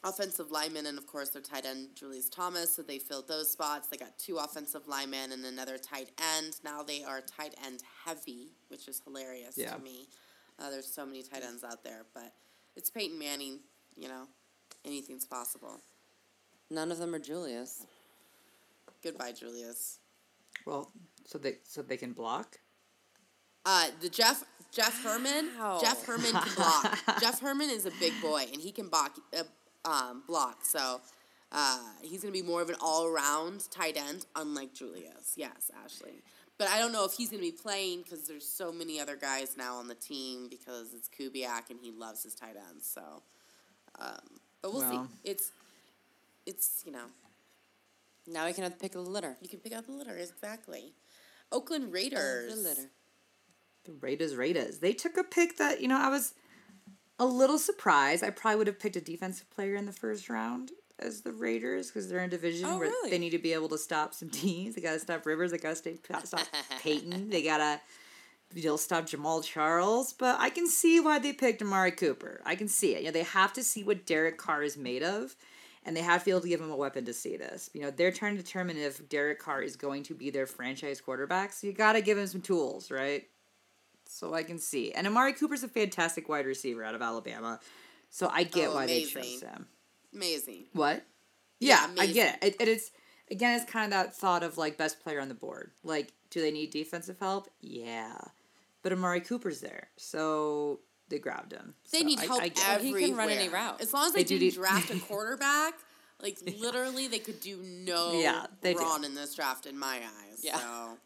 S1: offensive linemen and of course their tight end Julius Thomas. So they filled those spots. They got two offensive linemen and another tight end. Now they are tight end heavy, which is hilarious
S2: Yeah.
S1: to me. Uh, there's so many tight ends out there, but it's Peyton Manning. You know, anything's possible.
S3: None of them are Julius.
S1: Goodbye, Julius.
S2: Well, so they so they can block.
S1: Uh, the Jeff Jeff Heuerman.
S3: Wow.
S1: Jeff Heuerman can block. Jeff Heuerman is a big boy, and he can block. Uh, um, block. So uh, he's gonna be more of an all around tight end, unlike Julius. Yes, Ashley. But I don't know if he's gonna be playing because there's so many other guys now on the team because it's Kubiak and he loves his tight ends. So, um, but we'll
S2: Well.
S1: see. It's it's you know
S3: Now we can have the pick of the litter.
S1: you can pick out the litter exactly. Oakland Raiders.
S3: The litter.
S2: The Raiders, Raiders. They took a pick that, you know, I was a little surprised. I probably would have picked a defensive player in the first round as the Raiders because they're in a division
S3: Oh,
S2: where
S3: really?
S2: they need to be able to stop some teams. They got to stop Rivers. They got to stop Peyton. They got to you'll stop Jamaal Charles. But I can see why they picked Amari Cooper. I can see it. You know, they have to see what Derek Carr is made of. And they have to be able to give him a weapon to see this. You know, they're trying to determine if Derek Carr is going to be their franchise quarterback. So you got to give him some tools, right? So I can see. And Amari Cooper's a fantastic wide receiver out of Alabama, so I get
S1: Oh,
S2: why they
S1: amazing.
S2: chose him.
S1: Amazing.
S2: What?
S1: Yeah,
S2: Yeah, I get it. it. It is again, it's kind of that thought of like best player on the board. Like, do they need defensive help? Yeah, but Amari Cooper's there, so they grabbed him.
S1: They
S2: So
S1: need
S2: I-
S1: help
S2: I get it.
S3: He can run any route.
S1: As long as
S2: They
S1: they,
S2: do
S1: didn't
S2: need-
S1: draft a quarterback, like literally they could do no
S2: Yeah, they do.
S1: wrong in this draft in my eyes.
S3: Yeah.
S1: So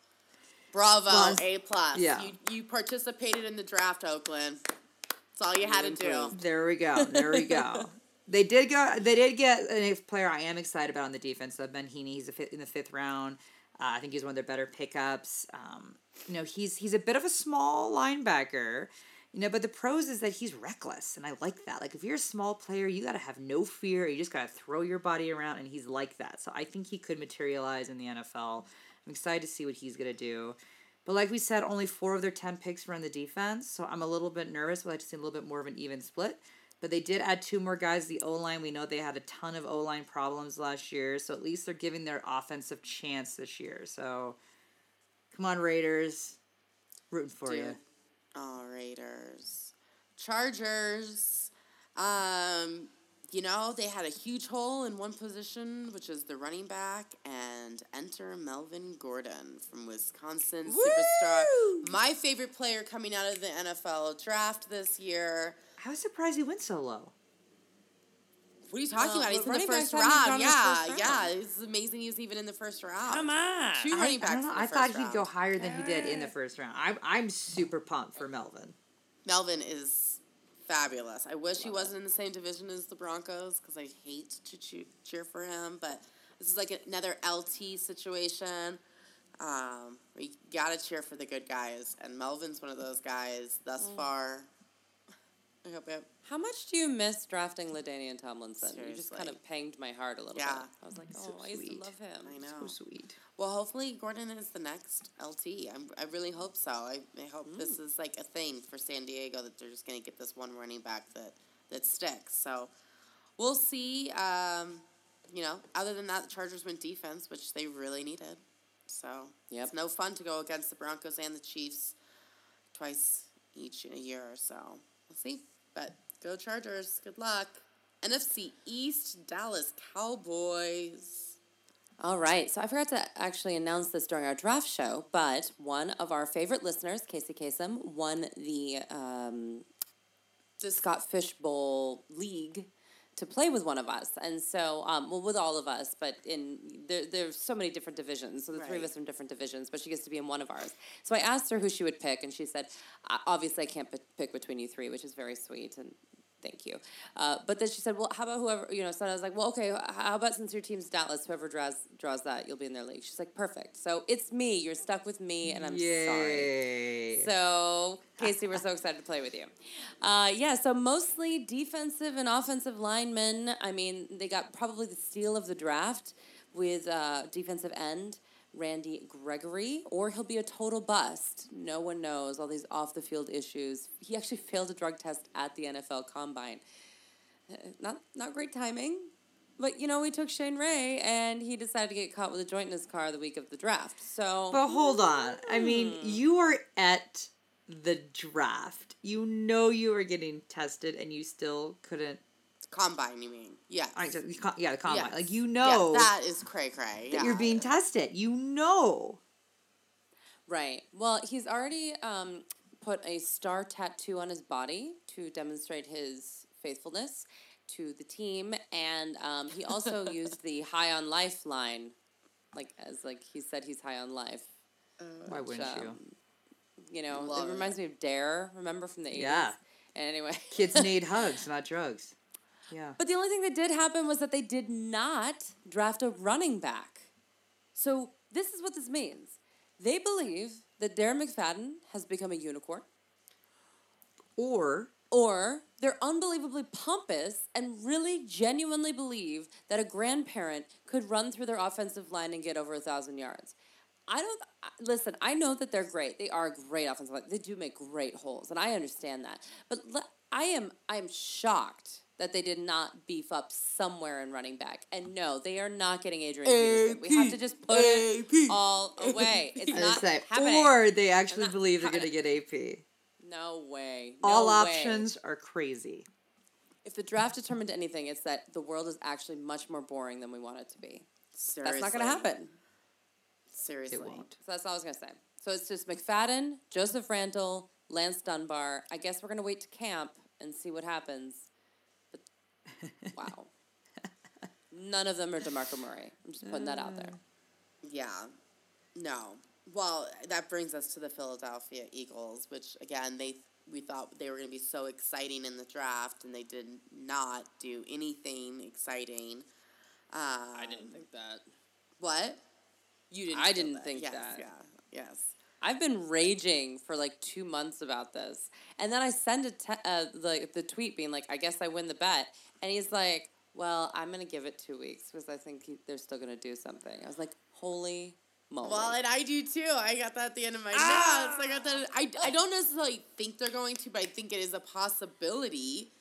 S1: bravo,
S2: Well,
S1: A plus.
S2: yeah.
S1: You you participated in the draft, Oakland. That's all you had to do.
S2: There we go. There we go. They did go. They did get a player I am excited about on the defense. So Ben Heeney, he's a fifth, in the fifth round. Uh, I think he's one of their better pickups. Um, you know, he's he's a bit of a small linebacker. You know, but the pros is that he's reckless, and I like that. Like if you're a small player, you got to have no fear. You just got to throw your body around, and he's like that. So I think he could materialize in the NFL. I'm excited to see what he's gonna do. But like we said, only four of their ten picks were in the defense, so I'm a little bit nervous. We'd like to see a little bit more of an even split. But they did add two more guys. The O line, we know they had a ton of O line problems last year, so at least they're giving their offensive chance this year. So, come on, Raiders, rooting for
S1: Dude.
S2: you.
S1: All Raiders. Chargers. Um, you know, they had a huge hole in one position, which is the running back, and enter Melvin Gordon from Wisconsin, superstar. My favorite player coming out of the NFL draft this year.
S2: I was surprised he went so low.
S1: What are you talking
S3: Well,
S1: about? He's in the first round. Yeah,
S3: first
S1: yeah. It's amazing he was even in the first round.
S3: Come on.
S1: Two
S2: I,
S1: running backs.
S2: don't know.
S1: in the
S2: I thought
S1: first
S2: he'd go higher than he did in the first round. I'm I'm super pumped for Melvin.
S1: Melvin is fabulous. I wish he wasn't in the same division as the Broncos because I hate to cheer for him. But this is like another LT situation. Um, you gotta cheer for the good guys, and Melvin's one of those guys thus
S3: Mm.
S1: far. I hope it.
S3: How much do you miss drafting Ladainian Tomlinson? You just kind of panged my heart a little
S1: Yeah.
S3: bit. I was like,
S2: So
S3: oh, I used to love him.
S1: I know.
S2: So sweet.
S1: Well, hopefully Gordon is the next LT. I'm, I really hope so. I, I hope this
S3: Mm.
S1: is like a thing for San Diego that they're just going to get this one running back that that sticks. So we'll see. Um, you know, other than that, the Chargers went defense, which they really needed. So
S3: Yep.
S1: it's no fun to go against the Broncos and the Chiefs twice each in a year or so. We'll see. But go Chargers. Good luck. NFC East, Dallas Cowboys.
S3: All right. So I forgot to actually announce this during our draft show, but one of our favorite listeners, Casey Kasem, won the um, the Scott Fish Bowl League to play with one of us, and so um, well with all of us, but in there there's so many different divisions. So the three of us are in different divisions, but she gets to be in one of ours. So I asked her who she would pick, and she said, "Uh, "Obviously, I can't p- pick between you three, which is very sweet and." Thank you. Uh, but then she said, "Well, how about whoever you know?" So I was like, "Well, okay. How about since your team's Dallas, whoever draws draws that, you'll be in their league." She's like, "Perfect." So it's me. You're stuck with me, and I'm sorry. So, Casey, we're so excited to play with you. Uh, yeah, so mostly defensive and offensive linemen. I mean, they got probably the steal of the draft with uh, defensive end Randy Gregory, or he'll be a total bust. No one knows all these off the field issues. He actually failed a drug test at the NFL Combine. Uh, Not not great timing. But you know, we took Shane Ray, and he decided to get caught with a joint in his car the week of the draft. So,
S2: But hold on. I mean,
S3: Hmm.
S2: you are at the draft. You know you were getting tested, and you still couldn't.
S1: Combine, you mean? Yeah.
S2: I said, you ca- yeah, the combine.
S1: Yes.
S2: Like you know
S1: Yes, that is cray cray.
S2: that you're being tested. You know.
S3: Right. Well, he's already um, put a star tattoo on his body to demonstrate his faithfulness to the team, and um, he also used the "high on life" line, like as like he said he's high on life.
S2: Why wouldn't you?
S3: um, You know,
S1: Love
S3: it
S1: it.
S3: reminds me of Dare. Remember from the eighties?
S2: Yeah.
S3: And anyway,
S2: Kids need hugs, not drugs. Yeah.
S3: But the only thing that did happen was that they did not draft a running back. So this is what this means. They believe that Darren McFadden has become a unicorn,
S2: Or
S3: or they're unbelievably pompous and really genuinely believe that a grandparent could run through their offensive line and get over a thousand yards. I don't listen. I know that they're great. They are great offensive line. They do make great holes, and I understand that. But I am I am shocked that they did not beef up somewhere in running back. And no, they are not getting Adrian Peterson. We have to just put it all away. It's
S2: I
S3: not
S2: say,
S3: happening.
S2: or they actually
S3: not
S2: believe they're gonna get AP.
S3: no way. No
S2: All
S3: way.
S2: options are crazy.
S3: If the draft determined anything, it's that the world is actually much more boring than we want it to be.
S1: Seriously.
S3: That's not going to happen.
S1: Seriously.
S2: It won't.
S3: So that's all I was going to say. So it's just McFadden, Joseph Randle, Lance Dunbar. I guess we're going to wait to camp and see what happens. But wow. None of them are DeMarco Murray. I'm just putting that out there.
S1: Yeah. No. Well, that brings us to the Philadelphia Eagles, which again they we thought they were going to be so exciting in the draft, and they did not do anything exciting. Um, I didn't
S3: think that.
S1: What? You didn't.
S3: I didn't think
S1: yes,
S3: that.
S1: Yeah. Yes.
S3: I've been raging for like two months about this, and then I send a te- uh, like the tweet being like, "I guess I win the bet," and he's like, "Well, I'm gonna give it two weeks because I think he, they're still gonna do something." I was like, "Holy moly!"
S1: Well, and I do too. I got that at the end of my
S3: Ah!
S1: notes. I got that. I, I don't necessarily think they're going to, but I think it is a possibility.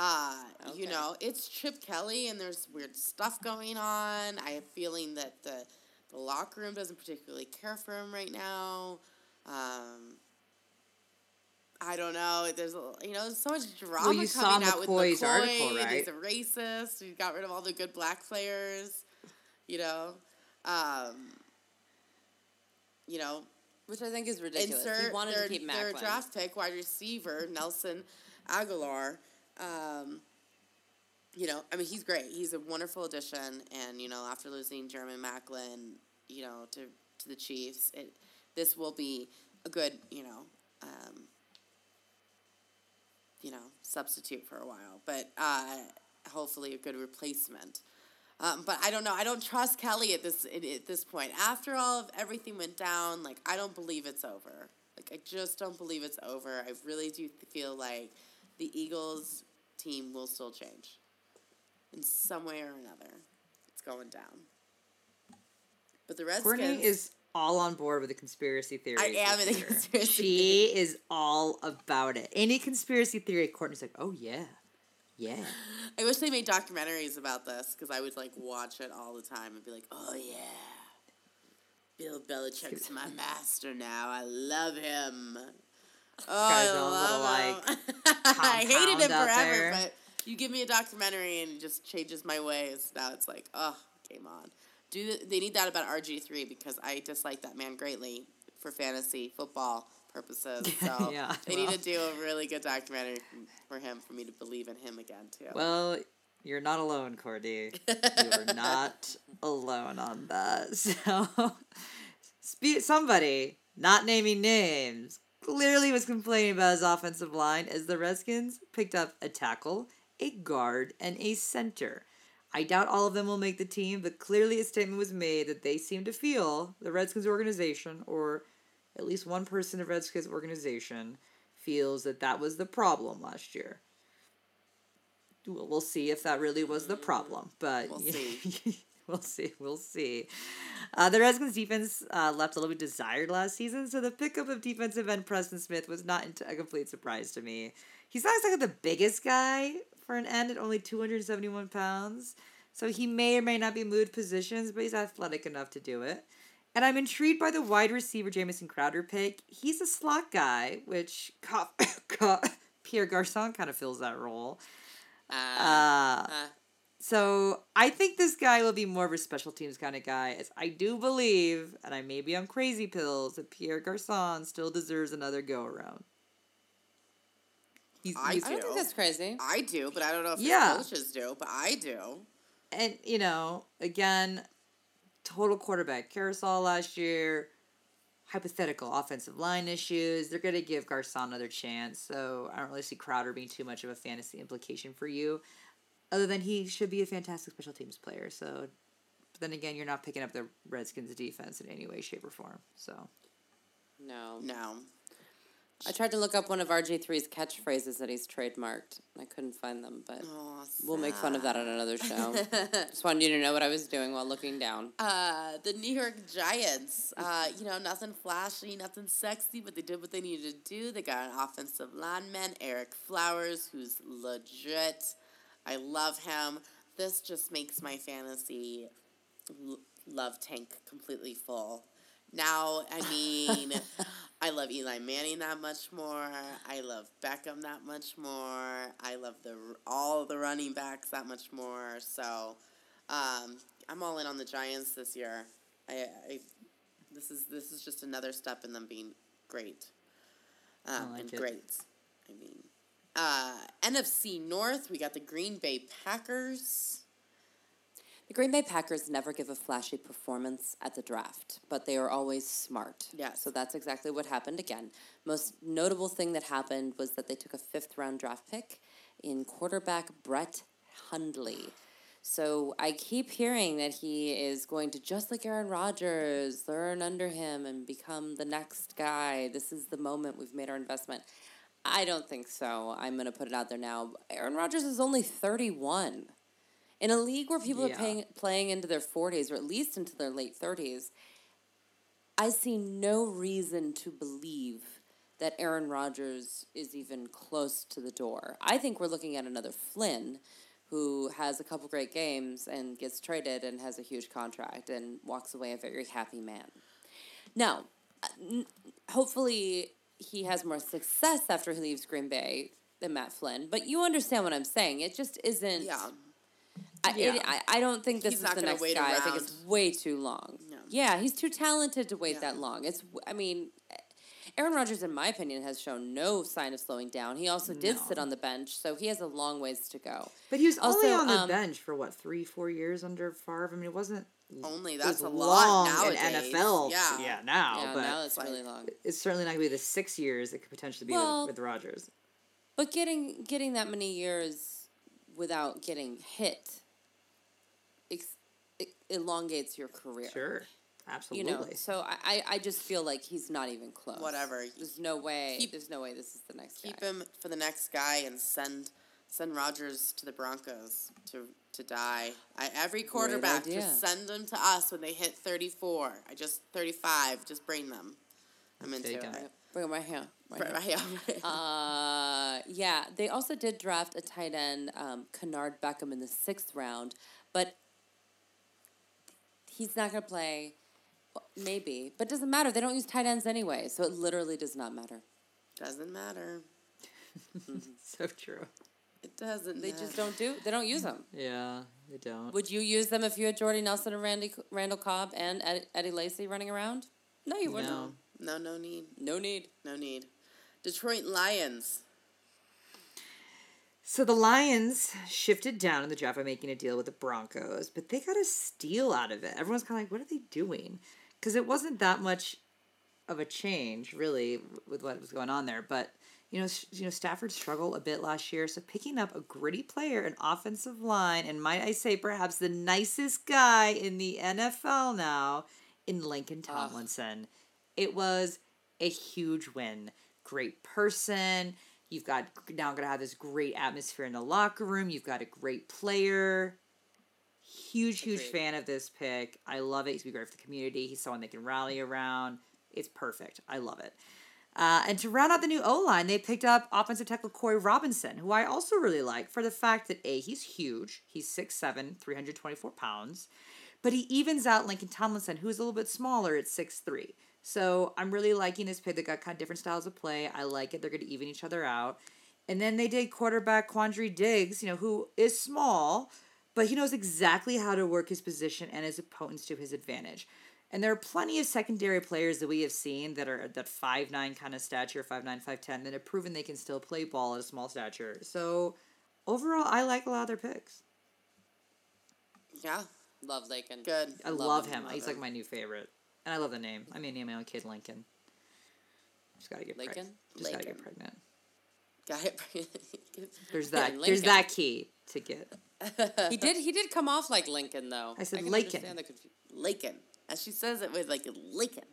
S1: Uh, You know, it's Chip Kelly, and there's weird stuff going on. I have a feeling that the the locker room doesn't particularly care for him right now. Um, I don't know. There's you know there's so much drama
S2: saw
S1: coming out with
S2: McCoy's
S1: McCoy.
S2: article,
S1: and He's a racist. He got rid of all the good black players. You know, um, you know,
S3: which I think is ridiculous.
S1: insert
S3: he wanted
S1: their,
S3: to keep
S1: their
S3: Maclin.
S1: draft pick, wide receiver Nelson Agholor. Um, you know, I mean, he's great. He's a wonderful addition, and you know, after losing Jeremy Maclin, you know, to to the Chiefs, it this will be a good, you know, um, you know, substitute for a while, but uh, hopefully a good replacement. Um, but I don't know. I don't trust Kelly at this at, at this point. After all of everything went down, like I don't believe it's over. Like I just don't believe it's over. I really do feel like the Eagles team will still change in some way or another. It's going down. But the Redskins
S2: Courtney is all on board with the conspiracy theories.
S1: I am in the conspiracy
S2: She is all about it. Any conspiracy theory, Courtney's like, oh yeah, yeah.
S1: I wish they made documentaries about this because I would like watch it all the time and be like, "Oh yeah, Bill Belichick's my master now. I love him. Oh, I
S2: own little,
S1: love him. I hated him forever, but you give me a documentary and it just changes my ways. Now it's like, oh, game on. Do th- they need that about RG three because I dislike that man greatly for fantasy football purposes. So
S2: Yeah,
S1: they need to do a really good documentary for him for me to believe in him again too.
S2: Well, you're not alone, Cordy. You are not alone on that. So, spe- somebody, not naming names, clearly was complaining about his offensive line as the Redskins picked up a tackle, a guard, and a center. I doubt all of them will make the team, but clearly a statement was made that they seem to feel the Redskins organization, or at least one person of Redskins organization, feels that that was the problem last year. We'll we'll see if that really was the problem, but
S1: We'll see.
S2: we'll see. We'll see. Uh, the Redskins defense uh, left a little bit desired last season, so the pickup of defensive end Preston Smith was not a complete surprise to me. He's not exactly the biggest guy for an end at only 271 pounds, so he may or may not be moved positions, but he's athletic enough to do it. And I'm intrigued by the wide receiver Jamison Crowder pick. He's a slot guy, which Pierre Garcon kind of fills that role.
S3: Uh,
S2: Uh,
S3: uh,
S2: so I think this guy will be more of a special teams kind of guy, as I do believe, and I may be on crazy pills, that Pierre Garcon still deserves another go around. He's,
S1: I
S2: he's-
S3: I don't think that's crazy.
S1: I do, but I don't know if
S2: Yeah.
S1: his coaches do. But I do.
S2: and you know, again, total quarterback carousel last year. Hypothetical offensive line issues. They're gonna give Garcon another chance. So I don't really see Crowder being too much of a fantasy implication for you, other than he should be a fantastic special teams player. So, but then again, you're not picking up the Redskins defense in any way, shape, or form. So
S3: No.
S1: No.
S3: I tried to look up one of RG3's catchphrases that he's trademarked. I couldn't find them, but
S1: Oh,
S3: we'll make fun of that on another show. Just wanted you to know what I was doing while looking down.
S1: Uh, the New York Giants, uh, you know, nothing flashy, nothing sexy, but they did what they needed to do. They got an offensive lineman, Ereck Flowers, who's legit. I love him. This just makes my fantasy l- love tank completely full. Now, I mean, I love Eli Manning that much more. I love Beckham that much more. I love the all the running backs that much more. So, um, I'm all in on the Giants this year. I, I this is this is just another step in them being great. Um,
S2: like
S1: and
S2: it.
S1: great. I mean, uh, NFC North, we got the Green Bay Packers.
S3: The Green Bay Packers never give a flashy performance at the draft, but they are always smart.
S1: Yes.
S3: So that's exactly what happened again. Most notable thing that happened was that they took a fifth round draft pick in quarterback Brett Hundley. So I keep hearing that he is going to, just like Aaron Rodgers, learn under him and become the next guy. This is the moment we've made our investment. I don't think so. I'm going to put it out there now. Aaron Rodgers is only 31. In a league where people
S2: Yeah.
S3: are paying, playing into their 40s or at least into their late 30s, I see no reason to believe that Aaron Rodgers is even close to the door. I think we're looking at another Flynn who has a couple great games and gets traded and has a huge contract and walks away a very happy man. Now, hopefully he has more success after he leaves Green Bay than Matt Flynn, but you understand what I'm saying. It just isn't.
S1: Yeah.
S3: I,
S2: Yeah.
S3: it, I, I don't think this
S1: He's
S3: is the next
S1: wait
S3: guy. I think it's way too long.
S1: No.
S3: Yeah, he's too talented to wait
S1: Yeah.
S3: that long. It's I mean, Aaron Rodgers, in my opinion, has shown no sign of slowing down. He also did
S2: No.
S3: sit on the bench, so he has a long ways to go.
S2: But he was only
S3: Also,
S2: on the
S3: um,
S2: bench for what three, four years under Favre. I mean, it wasn't
S1: Only
S2: it
S1: that's
S2: was
S1: a lot
S2: long
S1: nowadays.
S2: in NFL.
S1: Yeah.
S2: yeah, now,
S3: yeah,
S2: but
S3: now it's
S1: like-
S3: really long.
S2: it's certainly not going to be the six years it could potentially be
S3: Well-
S2: with, with Rodgers.
S3: But getting getting that many years without getting hit ex- it elongates your career.
S2: Sure, Absolutely.
S3: You know, so I, I, I just feel like he's not even close.
S1: Whatever.
S3: There's no way.
S1: Keep-
S3: there's no way this is the next
S1: Keep
S3: guy.
S1: him for the next guy and send send Rodgers to the Broncos to to die. I, every quarterback just send them to us when they hit thirty four. I just thirty five. Just bring them. I'm into
S2: Take 'em.
S1: it.
S3: Bring him right here. Right here.
S1: Right, right,
S3: Uh, yeah, they also did draft a tight end, um, Kennard Backman, in the sixth round, but he's not going to play. Well, Maybe, but it doesn't matter. They don't use tight ends anyway, so it literally does not matter.
S1: Doesn't matter.
S2: so true.
S1: It doesn't.
S3: They just don't do. They don't use them.
S2: Yeah, they don't.
S3: Would you use them if you had Jordy Nelson and Randy Randall Cobb and Eddie, Eddie Lacy running around? No, you wouldn't.
S2: No.
S1: No, no need.
S3: No need.
S1: No need. Detroit Lions.
S2: So the Lions shifted down in the draft by making a deal with the Broncos, but they got a steal out of it. Everyone's kind of like, what are they doing? Because it wasn't that much of a change, really, with what was going on there. But you know, you know, Stafford struggled a bit last year, so picking up a gritty player, an offensive line, and might I say, perhaps the nicest guy in the NFL now, in Lincoln Tomlinson, it was a huge win. Great person. You've got now going to have this great atmosphere in the locker room. You've got a great player. Huge, huge
S3: Agreed.
S2: fan of this pick. I love it. He's gonna be great for the community. He's someone they can rally around. It's perfect. I love it. Uh, and to round out the new O line, they picked up offensive tackle Corey Robinson, who I also really like for the fact that A, he's huge. He's 6'7, 324 pounds. But he evens out Lincoln Tomlinson, who's a little bit smaller at 6'3. So I'm really liking this pick. They got kind of different styles of play. I like it. They're going to even each other out. And then they did quarterback Quandre Diggs, you know, who is small, but he knows exactly how to work his position and his opponents to his advantage. And there are plenty of secondary players that we have seen that are that five nine kind of stature, five nine, five ten, that have proven they can still play ball at a small stature. So overall, I like a lot of their picks.
S1: Yeah,
S3: Love Laken.
S1: good.
S2: I love, him.
S1: love
S2: He's like my new favorite, and I love the name. I may name my own kid Lincoln. Just gotta get
S3: Lincoln?
S2: Just gotta get pregnant.
S1: Got it.
S2: There's
S3: Yeah,
S2: that. There's that key to get.
S3: He did. He did come off like Lincoln though.
S2: I said
S3: understand the confu-
S1: Laken. As she says it with like Lincoln.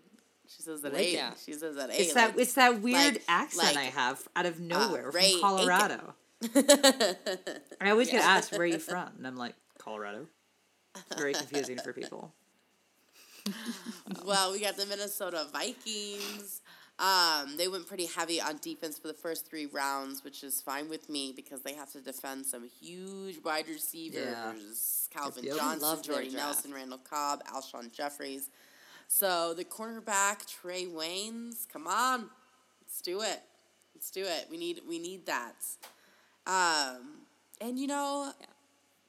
S1: She says that A.
S3: Lincoln. Yeah.
S1: She says that A.
S2: It's that. It's that weird
S1: like-
S2: accent
S1: like,
S2: I have out of uh, nowhere
S1: Ray
S2: from Colorado. I always get asked where are you from, and I'm like Colorado. It's very confusing for people.
S1: well, we got the Minnesota Vikings. Um, they went pretty heavy on defense for the first three rounds, which is fine with me because they have to defend some huge wide receivers: Calvin
S2: Yep.
S1: Johnson,
S3: Love
S1: Jordy. Nelson, Randall Cobb, Alshon Jeffries. So the cornerback Trae Waynes, come on, let's do it. Let's do it. We need we need that. Um, and you know,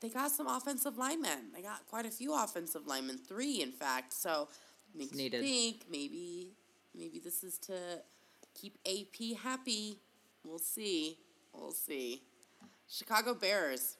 S1: they got some offensive linemen. They got quite a few offensive linemen, three in fact. So makes
S2: Needed.
S1: you think maybe maybe this is to keep AP happy. We'll see. We'll see. Chicago Bears.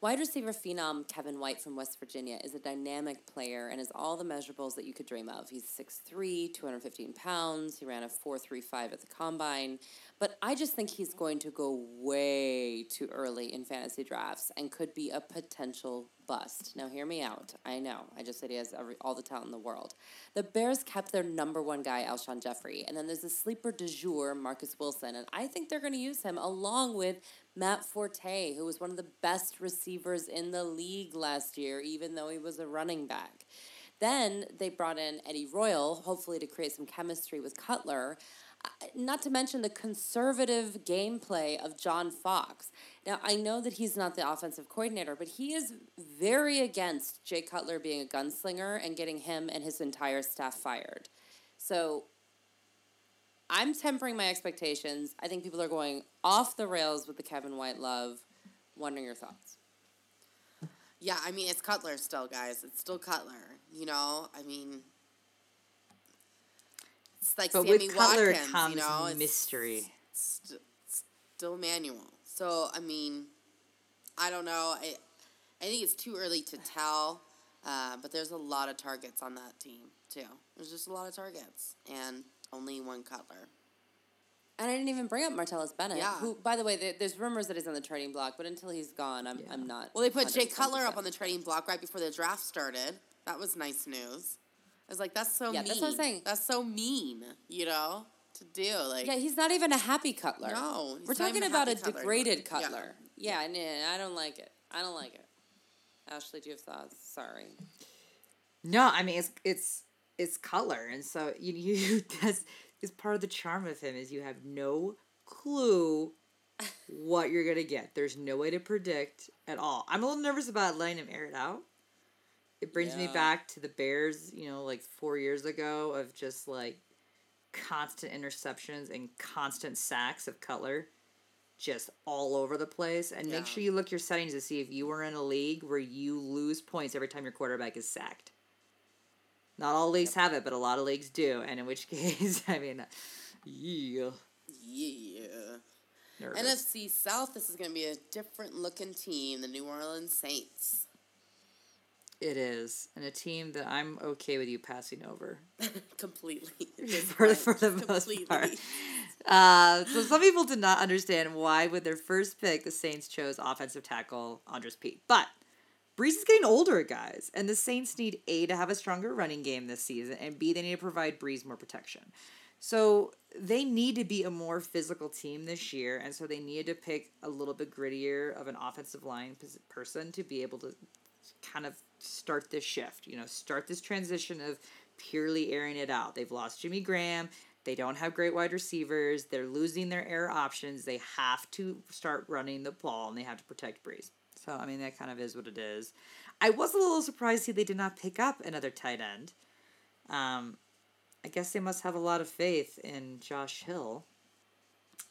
S3: Wide receiver phenom Kevin White from West Virginia is a dynamic player and has all the measurables that you could dream of. He's 6'3, 215 pounds. He ran a 4.35 at the combine. But I just think he's going to go way too early in fantasy drafts and could be a potential bust. Now, hear me out. I know. I just said he has every, all the talent in the world. The Bears kept their number one guy, Alshon Jeffery. And then there's a sleeper du jour, Marquess Wilson. And I think they're going to use him along with Matt Forte, who was one of the best receivers in the league last year, even though he was a running back. Then they brought in Eddie Royal, hopefully to create some chemistry with Cutler. Not to mention the conservative gameplay of John Fox. Now, I know that he's not the offensive coordinator, but he is very against Jay Cutler being a gunslinger and getting him and his entire staff fired. So I'm tempering my expectations. I think people are going off the rails with the Kevin White love. Wondering your thoughts.
S1: Yeah, I mean it's Cutler still, guys. It's still Cutler. You know, I mean, it's like
S2: But
S1: Sammy
S2: with Cutler
S1: Watkins.
S2: comes
S1: you know, it's
S2: mystery.
S1: st- still manual. So I mean, I don't know. I I think it's too early to tell. Uh, but there's a lot of targets on that team too. There's just a lot of targets, and only one Cutler.
S3: And I didn't even bring up Martellus Bennett,
S1: Yeah.
S3: who, by the way, there, there's rumors that he's on the trading block, but until he's gone, I'm, I'm not.
S1: Well, they put Jay
S3: 100%
S1: Cutler up on the trading block right before the draft started. That was nice news. I was like, that's so
S3: Yeah,
S1: mean.
S3: that's what I'm saying.
S1: That's so mean, you know, to do. Like,
S3: Yeah, he's not even a happy Cutler.
S1: No, he's
S3: we're
S1: not
S3: talking
S1: even a
S3: about a
S1: happy Cutler
S3: degraded
S1: anymore. Yeah.
S3: Cutler. Yeah, I don't like it. I don't like it. Ashley, do you have thoughts? Sorry.
S2: No, I mean it's it's it's color, and so you you that's is part of the charm of him is you have no clue what you're gonna get. There's no way to predict at all. I'm a little nervous about letting him air it out. It brings me back to the Bears, you know, like four years ago of just like constant interceptions and constant sacks of Cutler just all over the place. And
S1: Yeah.
S2: make sure you look your settings to see if you are in a league where you lose points every time your quarterback is sacked. Not all leagues have it, but a lot of leagues do. And in which case, I mean, yeah.
S1: yeah.
S2: Nervous.
S1: NFC South, this is going to be a different looking team, the New Orleans Saints.
S2: It is. And a team that I'm okay with you passing over.
S1: Completely.
S2: For- for the most part. Uh, so some people did not understand why, with their first pick, the Saints chose offensive tackle Andrus Peat. But Brees is getting older, guys, and the Saints need A to have a stronger running game this season, and B they need to provide Brees more protection. So they need to be a more physical team this year, and so they needed to pick a little bit grittier of an offensive line person to be able to kind of start this shift. You know, start this transition of purely airing it out. They've lost Jimmy Graham. They don't have great wide receivers. They're losing their air options. They have to start running the ball and they have to protect Brees. So, I mean, that kind of is what it is. I was a little surprised see they did not pick up another tight end. Um, I guess they must have a lot of faith in Josh Hill.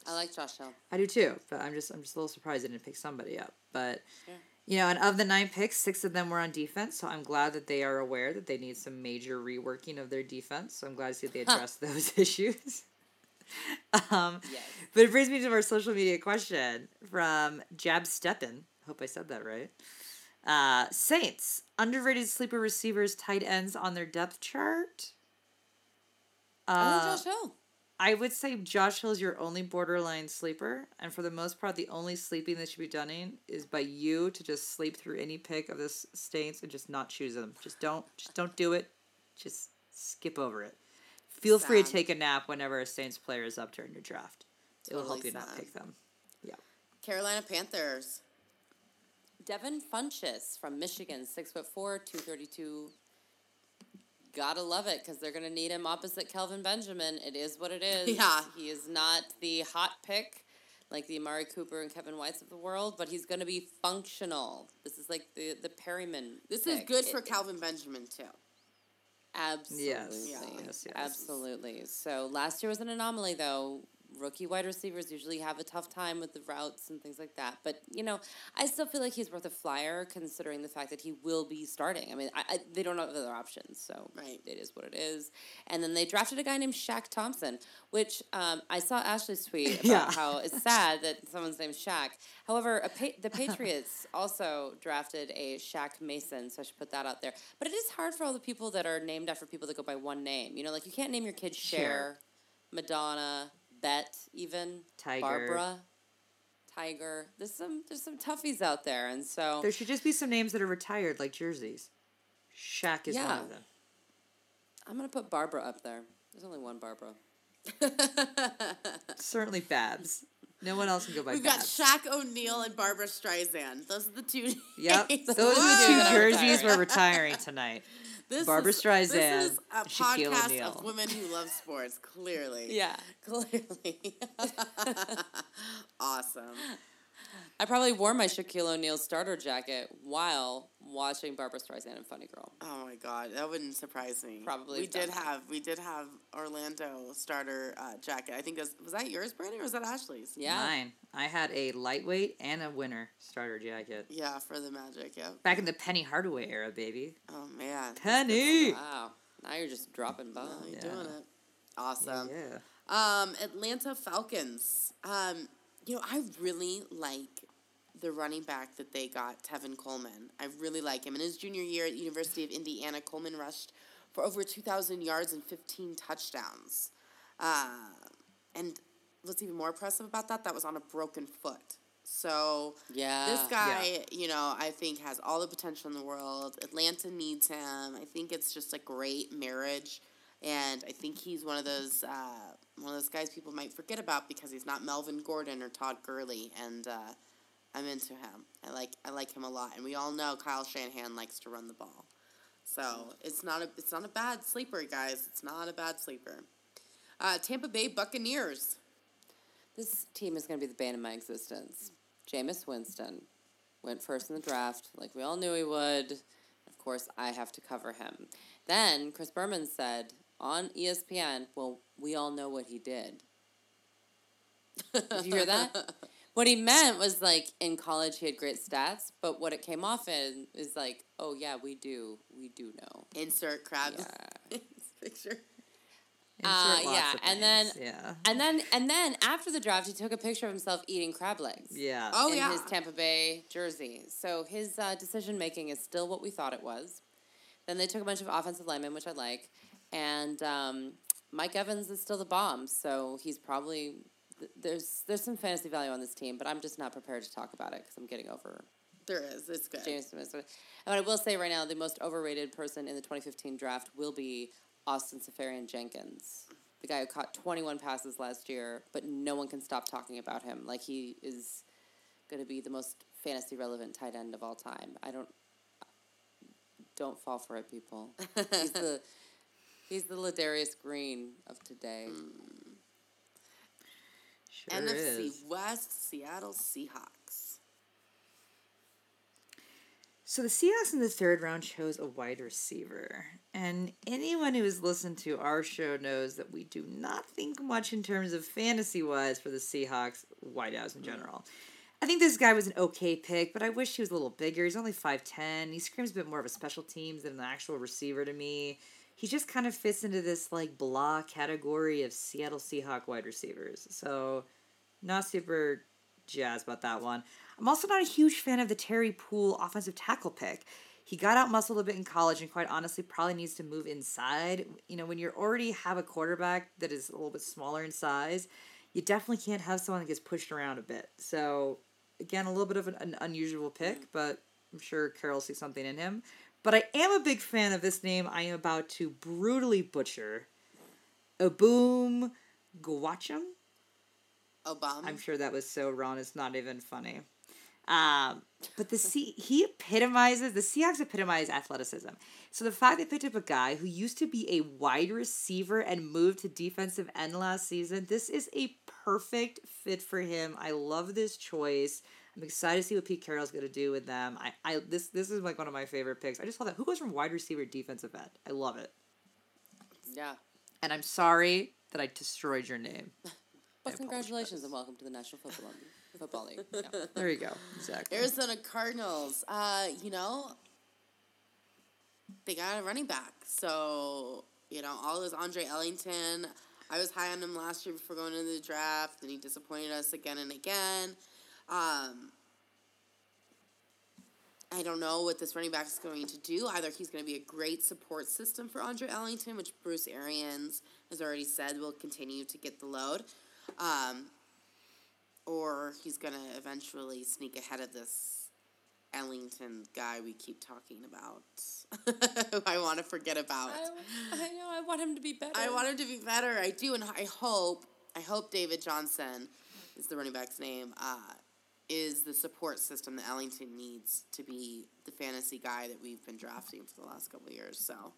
S3: I like Josh Hill.
S2: I do too, but I'm just I'm just a little surprised they didn't pick somebody up. But
S3: Yeah.
S2: You know, and of the nine picks, six of them were on defense. So I'm glad that they are aware that they need some major reworking of their defense. So I'm glad to see they address those issues. um,
S3: Yes.
S2: But it brings me to our social media question from Jab Steppen. Hope I said that right. Uh, Saints underrated sleeper receivers, tight ends on their depth chart.
S3: oh,
S2: Uh,
S3: Josh Hill.
S2: I would say Josh Hill is your only borderline sleeper, and for the most part, the only sleeping that should be done in is by you to just sleep through any pick of this Saints and just not choose them. Just don't, just don't do it. Just skip over it. Feel free to take a nap whenever a Saints player is up during your draft. It'll help
S1: Totally
S2: you not pick them. Yeah.
S1: Carolina Panthers.
S3: Devin Funchess from Michigan, six foot four, two thirty two. Gotta love it because they're gonna need him opposite Kelvin Benjamin. It is what it is.
S1: Yeah.
S3: he is not the hot pick like the Amari Cooper and Kevin Whites of the world, but he's gonna be functional. This is like the the Perriman.
S1: This is
S3: pick.
S1: good for
S3: It-
S1: Kelvin Benjamin too.
S3: Absolutely.
S2: Yes. Yes, yes.
S3: Absolutely. So last year was an anomaly, though. Rookie wide receivers usually have a tough time with the routes and things like that. But, you know, I still feel like he's worth a flyer considering the fact that he will be starting. I mean, I, I, they don't have other options, so
S1: Right.
S3: it is what it is. And then they drafted a guy named Shaq Thompson, which um, I saw Ashley's tweet about
S2: Yeah.
S3: how it's sad that someone's named Shaq. However, a pa- the Patriots also drafted a Shaq Mason, so I should put that out there. But it is hard for all the people that are named after people that go by one name. You know, like you can't name your kid Cher,
S2: Cher.
S3: Madonna, Bet, even
S2: Tiger.
S3: Barbara, Tiger. There's some there's some toughies out there, and so
S2: There should just be some names that are retired, like jerseys. Shaq is one of them.
S3: I'm gonna put Barbara up there. There's only one Barbara.
S2: Certainly Babs. No one else can go by
S1: We've got
S2: Babs.
S1: Shaq O'Neal and Barbara Streisand. Those are the two.
S2: Yep,
S1: names.
S2: those are the two jerseys we're retiring tonight.
S1: This
S2: Barbara
S1: is,
S2: Streisand,
S1: This is a
S2: Shaquille
S1: podcast
S2: O'Neal.
S1: of women who love sports. Clearly,
S3: Yeah.
S1: clearly. awesome.
S3: I probably wore my Shaquille O'Neal starter jacket while watching Barbara Streisand and Funny Girl.
S1: Oh my god, that wouldn't surprise me.
S3: Probably
S1: we did
S3: that.
S1: have we did have Orlando starter uh, jacket. I think was, was that yours, Brandon, or was that Ashley's?
S3: Yeah.
S2: Mine. I had a lightweight and a winter starter jacket.
S1: Yeah, for the Magic. Yeah.
S2: Back in the Penny Hardaway era, baby.
S1: Oh man.
S2: Penny!
S3: Wow. Now you're just dropping bombs.
S1: you're
S2: Yeah.
S1: doing it. Awesome.
S2: Yeah.
S1: Um, Atlanta Falcons. Um, you know, I really like the running back that they got, Tevin Coleman. I really like him. In his junior year at University of Indiana, Coleman rushed for over 2,000 yards and 15 touchdowns. Uh, and what's even more impressive about that, that was on a broken foot. So
S3: Yeah.
S1: this guy, you know, I think has all the potential in the world. Atlanta needs him. I think it's just a great marriage, and I think he's one of those uh, one of those guys people might forget about because he's not Melvin Gordon or Todd Gurley, and uh, I'm into him. I like I like him a lot, and we all know Kyle Shanahan likes to run the ball, so it's not a it's not a bad sleeper, guys. It's not a bad sleeper. Uh, Tampa Bay Buccaneers.
S3: This team is going to be the bane of my existence. Jameis Winston went first in the draft, like we all knew he would. Of course, I have to cover him. Then Chris Berman said on ESPN, "Well, we all know what he did." Did you hear that? What he meant was like in college he had great stats, but what it came off in is like, "Oh yeah, we do, we do know."
S1: Insert crabs
S3: Yeah.
S1: picture.
S3: Uh, yeah, and then-
S2: Yeah.
S3: And then and then after the draft, he took a picture of himself eating crab legs.
S2: Yeah.
S1: Oh
S3: in
S1: yeah.
S3: his Tampa Bay jersey. So his uh, decision making is still what we thought it was. Then they took a bunch of offensive linemen, which I like, and um, Mike Evans is still the bomb. So he's probably th- there's there's some fantasy value on this team, but I'm just not prepared to talk about it because I'm getting over
S1: There is. It's good.
S3: James Smith. And what I will say right now, the most overrated person in the 2015 draft will be Austin Seferian Jenkins. The guy who caught 21 passes last year, but no one can stop talking about him. Like he is going to be the most fantasy relevant tight end of all time. I don't don't fall for it, people. He's the he's the Ladarius Green of today. Hmm.
S2: Sure
S1: NFC
S2: is.
S1: West, Seattle Seahawks.
S2: So the Seahawks in the third round chose a wide receiver. And anyone who has listened to our show knows that we do not think much in terms of fantasy wise for the Seahawks wideouts in hmm. general. I think this guy was an okay pick, but I wish he was a little bigger. He's only 5'10. He screams a bit more of a special teams than an actual receiver to me. He just kind of fits into this like blah category of Seattle Seahawk wide receivers. So not super jazzed about that one. I'm also not a huge fan of the Terry Poole offensive tackle pick. He got out muscled a bit in college and quite honestly probably needs to move inside. You know, when you already have a quarterback that is a little bit smaller in size, you definitely can't have someone that gets pushed around a bit. So again, a little bit of an, an unusual pick, but I'm sure Carroll sees something in him. But I am a big fan of this name I am about to brutally butcher. Aboom Gwacham?
S1: Obama.
S2: I'm sure that was so wrong. It's not even funny. Um, but the C he epitomizes the Seahawks epitomize athleticism. So the fact they picked up a guy who used to be a wide receiver and moved to defensive end last season, this is a perfect fit for him. I love this choice. I'm excited to see what Pete Carroll's gonna do with them. I, I this this is like one of my favorite picks. I just saw that. Who goes from wide receiver to defensive end? I love it.
S3: Yeah.
S2: And I'm sorry that I destroyed your name.
S3: But congratulations and welcome to the National Football League. Football League. Yeah.
S2: There you go. Exactly.
S1: Arizona Cardinals. Uh, you know, they got a running back. So, you know, all those Andre Ellington. I was high on him last year before going into the draft, and he disappointed us again and again. Um, I don't know what this running back is going to do. Either he's going to be a great support system for Andre Ellington, which Bruce Arians has already said will continue to get the load, um, or he's going to eventually sneak ahead of this Ellington guy we keep talking about. who I want to forget about.
S3: I, I know. I want him to be better.
S1: I want him to be better. I do, and I hope. I hope David Johnson is the running back's name. Uh, is the support system that Ellington needs to be the fantasy guy that we've been drafting for the last couple years. So,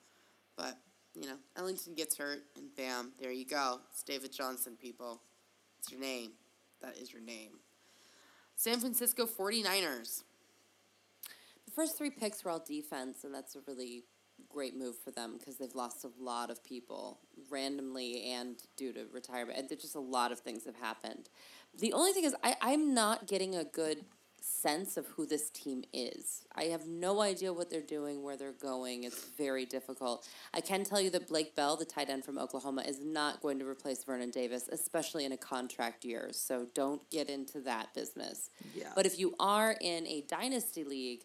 S1: but you know, Ellington gets hurt, and bam, there you go. It's David Johnson, people. It's your name. That is your name. San Francisco 49ers.
S3: The first three picks were all defense, and that's a really great move for them because they've lost a lot of people randomly and due to retirement. And there's just a lot of things have happened. The only thing is, I, I'm not getting a good sense of who this team is. I have no idea what they're doing, where they're going. It's very difficult. I can tell you that Blake Bell, the tight end from Oklahoma, is not going to replace Vernon Davis, especially in a contract year. So don't get into that business.
S2: Yeah.
S3: But if you are in a dynasty league,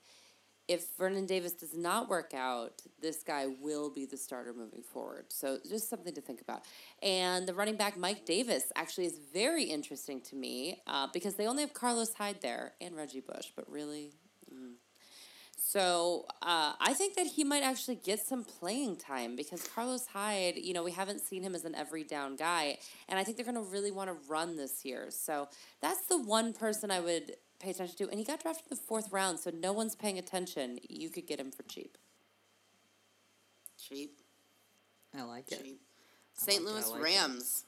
S3: if Vernon Davis does not work out, this guy will be the starter moving forward. So just something to think about. And the running back Mike Davis actually is very interesting to me uh, because they only have Carlos Hyde there and Reggie Bush, but really. mm. So uh, I think that he might actually get some playing time because Carlos Hyde, you know, we haven't seen him as an every down guy, and I think they're going to really want to run this year. So that's the one person I would pay attention to. And he got drafted in the fourth round, so no one's paying attention. You could get him for cheap.
S1: Cheap.
S2: I like it.
S1: St.
S2: like it, I
S1: Louis
S2: like it.
S1: Rams.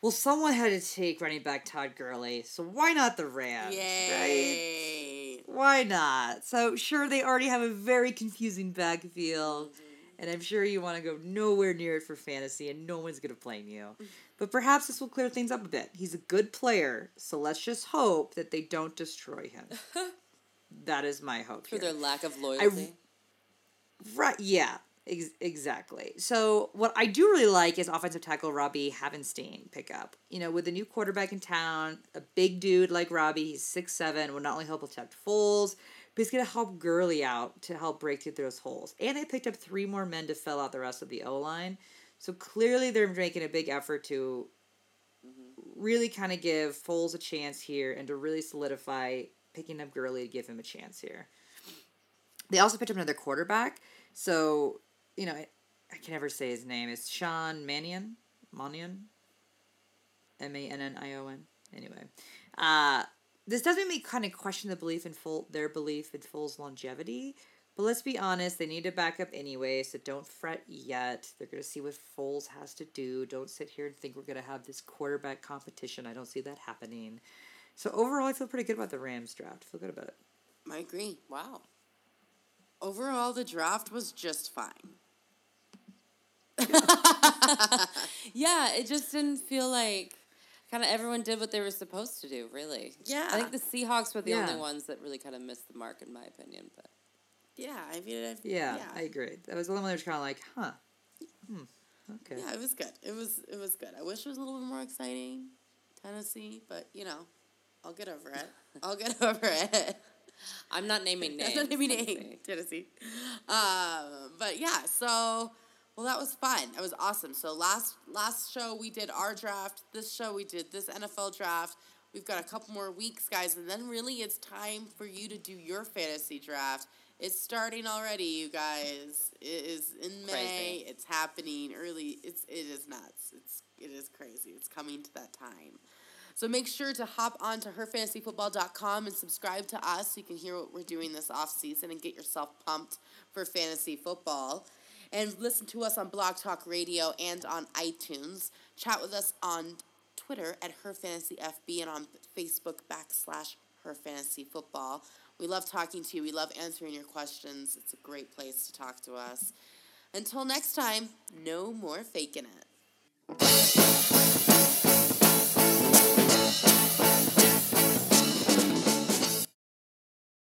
S2: Well, someone had to take running back Todd Gurley, so why not the Rams? Right?
S1: Yay!
S2: Why not? So sure, they already have a very confusing backfield, and I'm sure you want to go nowhere near it for fantasy, and no one's gonna blame you. But perhaps this will clear things up a bit. He's a good player, so let's just hope that they don't destroy him. that is my hope.
S3: For
S2: here.
S3: their lack of loyalty.
S2: Right, yeah, ex- exactly. So what I do really like is offensive tackle Robbie Havenstein pickup. You know, with a new quarterback in town, a big dude like Robbie, he's six seven, will not only help protect Foles, but he's gonna help Gurley out to help break through those holes. And they picked up three more men to fill out the rest of the O line. So clearly they're making a big effort to really kind of give Foles a chance here and to really solidify picking up Gurley to give him a chance here. They also picked up another quarterback. So, you know, I, I can never say his name. It's Sean Mannion. Mannion? M A N N I O N. Anyway. Uh, this does make me kind of question the belief in full their belief in Foles' longevity. But let's be honest, they need to back up anyway, so don't fret yet. They're gonna see what Foles has to do. Don't sit here and think we're gonna have this quarterback competition. I don't see that happening. So overall, I feel pretty good about the Rams draft. I feel good about it.
S1: I agree.
S3: wow.
S1: Overall, the draft was just fine.
S3: Yeah, it just didn't feel like. Kind of everyone did what they were supposed to do. Really.
S1: Yeah.
S3: I think the Seahawks were the
S2: Yeah.
S3: only ones that really kind of missed the mark, in my opinion. But
S1: Yeah, I mean, I,
S2: Yeah,
S1: yeah.
S2: I agree. That was the one where kind of like, huh, hmm, okay.
S1: Yeah, it was good. It was it was good. I wish it was a little bit more exciting, Tennessee, but you know, I'll get over it. I'll get over it.
S3: I'm not naming names.
S1: That's not even
S3: Tennessee.
S1: Tennessee. Um, but yeah, so well, that was fun. That was awesome. So last last show we did our draft. This show we did this NFL draft. We've got a couple more weeks, guys, and then really it's time for you to do your fantasy draft. It's starting already, you guys. It is in May.
S3: Crazy.
S1: It's happening early. It's it is nuts. It's it is crazy. It's coming to that time. So make sure to hop on to herfantasyfootball.com and subscribe to us so you can hear what we're doing this off season and get yourself pumped for fantasy football. And listen to us on Blog Talk Radio and on iTunes. Chat with us on Twitter at herfantasyfb and on Facebook backslash herfantasyfootball. We love talking to you. We love answering your questions. It's a great place to talk to us. Until next time, no more faking it.